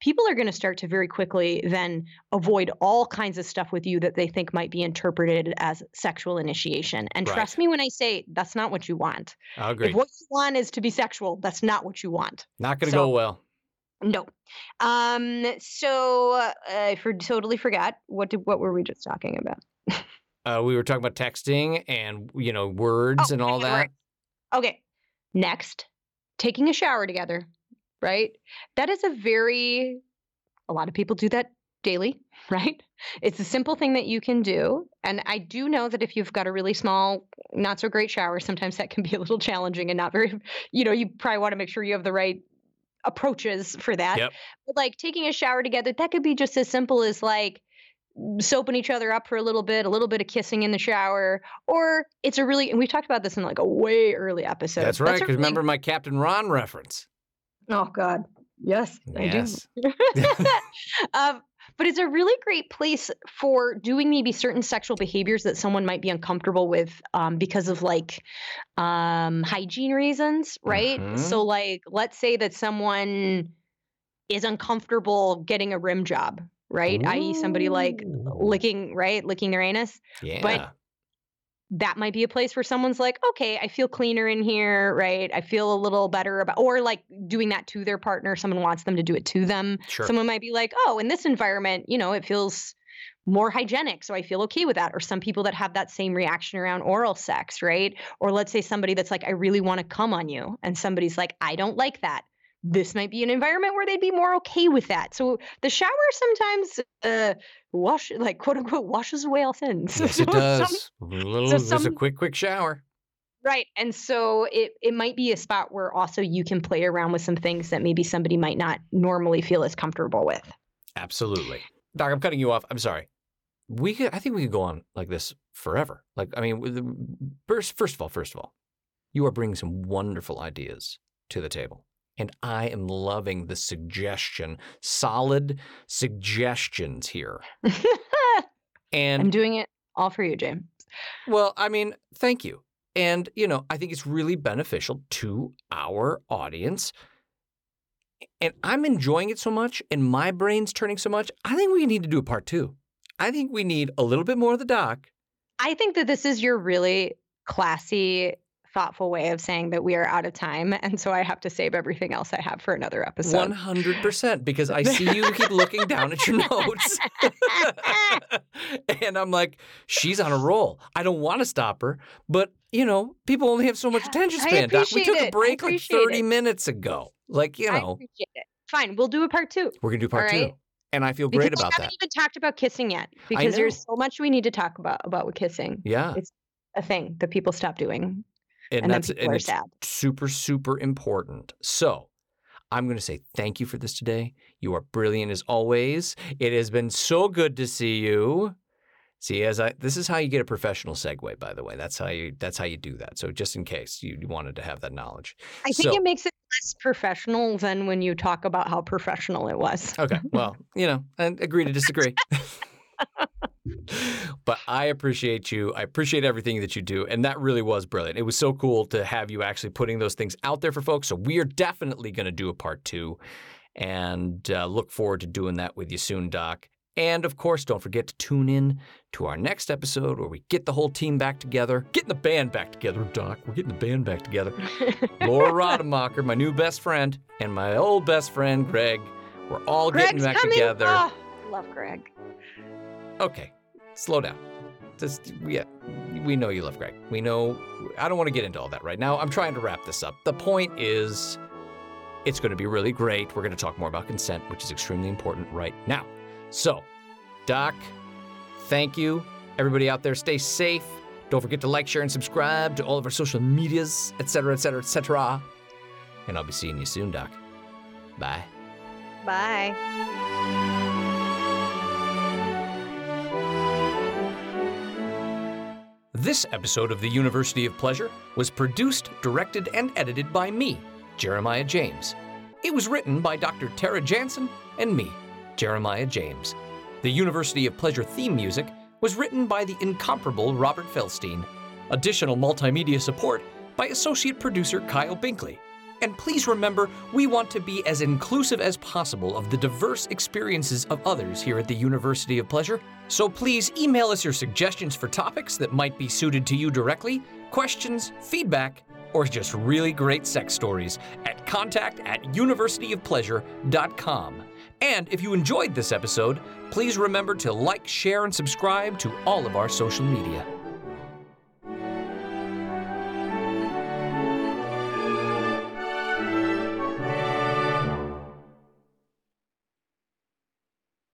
people are going to start to very quickly then avoid all kinds of stuff with you that they think might be interpreted as sexual initiation and Right. trust me when i say that's not what you want I agree. if what you want is to be sexual, that's not what you want. Not going to so- go well. No. Um. So uh, I for, totally forgot what did what were we just talking about? [laughs] Uh, we were talking about texting and you know words Oh, and all that. right. Okay. Next, taking a shower together. Right. That is a very. A lot of people do that daily. [laughs] Right. It's a simple thing that you can do, and I do know that if you've got a really small, not so great shower, sometimes that can be a little challenging and not very. [laughs] You know, you probably want to make sure you have the right approaches for that. Yep. But like taking a shower together, that could be just as simple as like soaping each other up for a little bit, a little bit of kissing in the shower, or it's a really and we talked about this in like a way early episode. That's right. Because really- remember my Captain Ron reference. Oh God. Yes, Yes. I do. [laughs] um, but it's a really great place for doing maybe certain sexual behaviors that someone might be uncomfortable with um, because of like um, hygiene reasons, right? Mhm. So, like, let's say that someone is uncomfortable getting a rim job, right? I.e., somebody like licking, right, licking their anus Yeah. That might be a place where someone's like, okay, I feel cleaner in here, right? I feel a little better about, or like doing that to their partner. Someone wants them to do it to them. Sure. Someone might be like, oh, in this environment, you know, it feels more hygienic. So I feel okay with that. Or some people that have that same reaction around oral sex, right? Or let's say somebody that's like, I really want to come on you. And somebody's like, I don't like that. This might be an environment where they'd be more okay with that. So the shower sometimes uh, wash, like quote unquote, washes away all sins. [laughs] yes, So it some- does. a little, just a quick, quick shower. Right. And so it, it might be a spot where also you can play around with some things that maybe somebody might not normally feel as comfortable with. Absolutely. Doc, I'm cutting you off. I'm sorry. We could, I think we could go on like this forever. Like, I mean, first, first of all, first of all, you are bringing some wonderful ideas to the table. And I am loving the suggestion, solid suggestions here. [laughs] And I'm doing it all for you, James. Well, I mean, thank you. And, you know, I think it's really beneficial to our audience. And I'm enjoying it so much, and my brain's turning so much. I think we need to do a part two. I think we need a little bit more of the doc. I think that this is your really classy, thoughtful way of saying that we are out of time. [laughs] And so I have to save everything else I have for another episode. 100%, because I see you keep [laughs] looking down at your notes. [laughs] and I'm like, she's on a roll. I don't want to stop her, but, you know, people only have so much attention span. Doc. We took a break like 30 it. minutes ago. Like, you I know, appreciate it. Fine. We'll do a part two. we're going to do part right. two. And I feel great because about that. we haven't that. even talked about kissing yet because there's so much we need to talk about about with kissing. Yeah. It's a thing that people stop doing. And, And, that's and it's sad. super, super important. So I'm going to say thank you for this today. You are brilliant as always. It has been so good to see you. See, as I this is how you get a professional segue, by the way. That's how you that's how you do that. So just in case you wanted to have that knowledge. I think So- it makes it less professional than when you talk about how professional it was. Okay. Well, you know, and agree to disagree. [laughs] but I appreciate you. I appreciate everything that you do. And that really was brilliant. It was so cool to have you actually putting those things out there for folks. So we are definitely going to do a part two and uh, look forward to doing that with you soon, Doc. And of course, don't forget to tune in to our next episode where we get the whole team back together, getting the band back together, Doc. We're getting the band back together. Laura Rademacher, my new best friend, and my old best friend, Greg. We're all getting back coming. together. Oh, love Greg. Okay, slow down. Just yeah, we know you love Greg. We know. I don't want to get into all that right now. I'm trying to wrap this up. The point is, It's going to be really great. We're going to talk more about consent, which is extremely important right now. So, Doc, thank you. Everybody out there, stay safe. Don't forget to like, share, and subscribe to all of our social medias, etc., etc., etc. And I'll be seeing you soon, Doc. Bye. Bye. This episode of the University of Pleasure was produced, directed, and edited by me, Jeremiah James. It was written by Dr. Tara Jansen and me, Jeremiah James. The University of Pleasure theme music was written by the incomparable Robert Felstein. Additional multimedia support by associate producer Kyle Binkley. And please remember, we want to be as inclusive as possible of the diverse experiences of others here at the University of Pleasure. So please email us your suggestions for topics that might be suited to you directly, questions, feedback, or just really great sex stories at contact at universityofpleasure.com. And if you enjoyed this episode, please remember to like, share, and subscribe to all of our social media.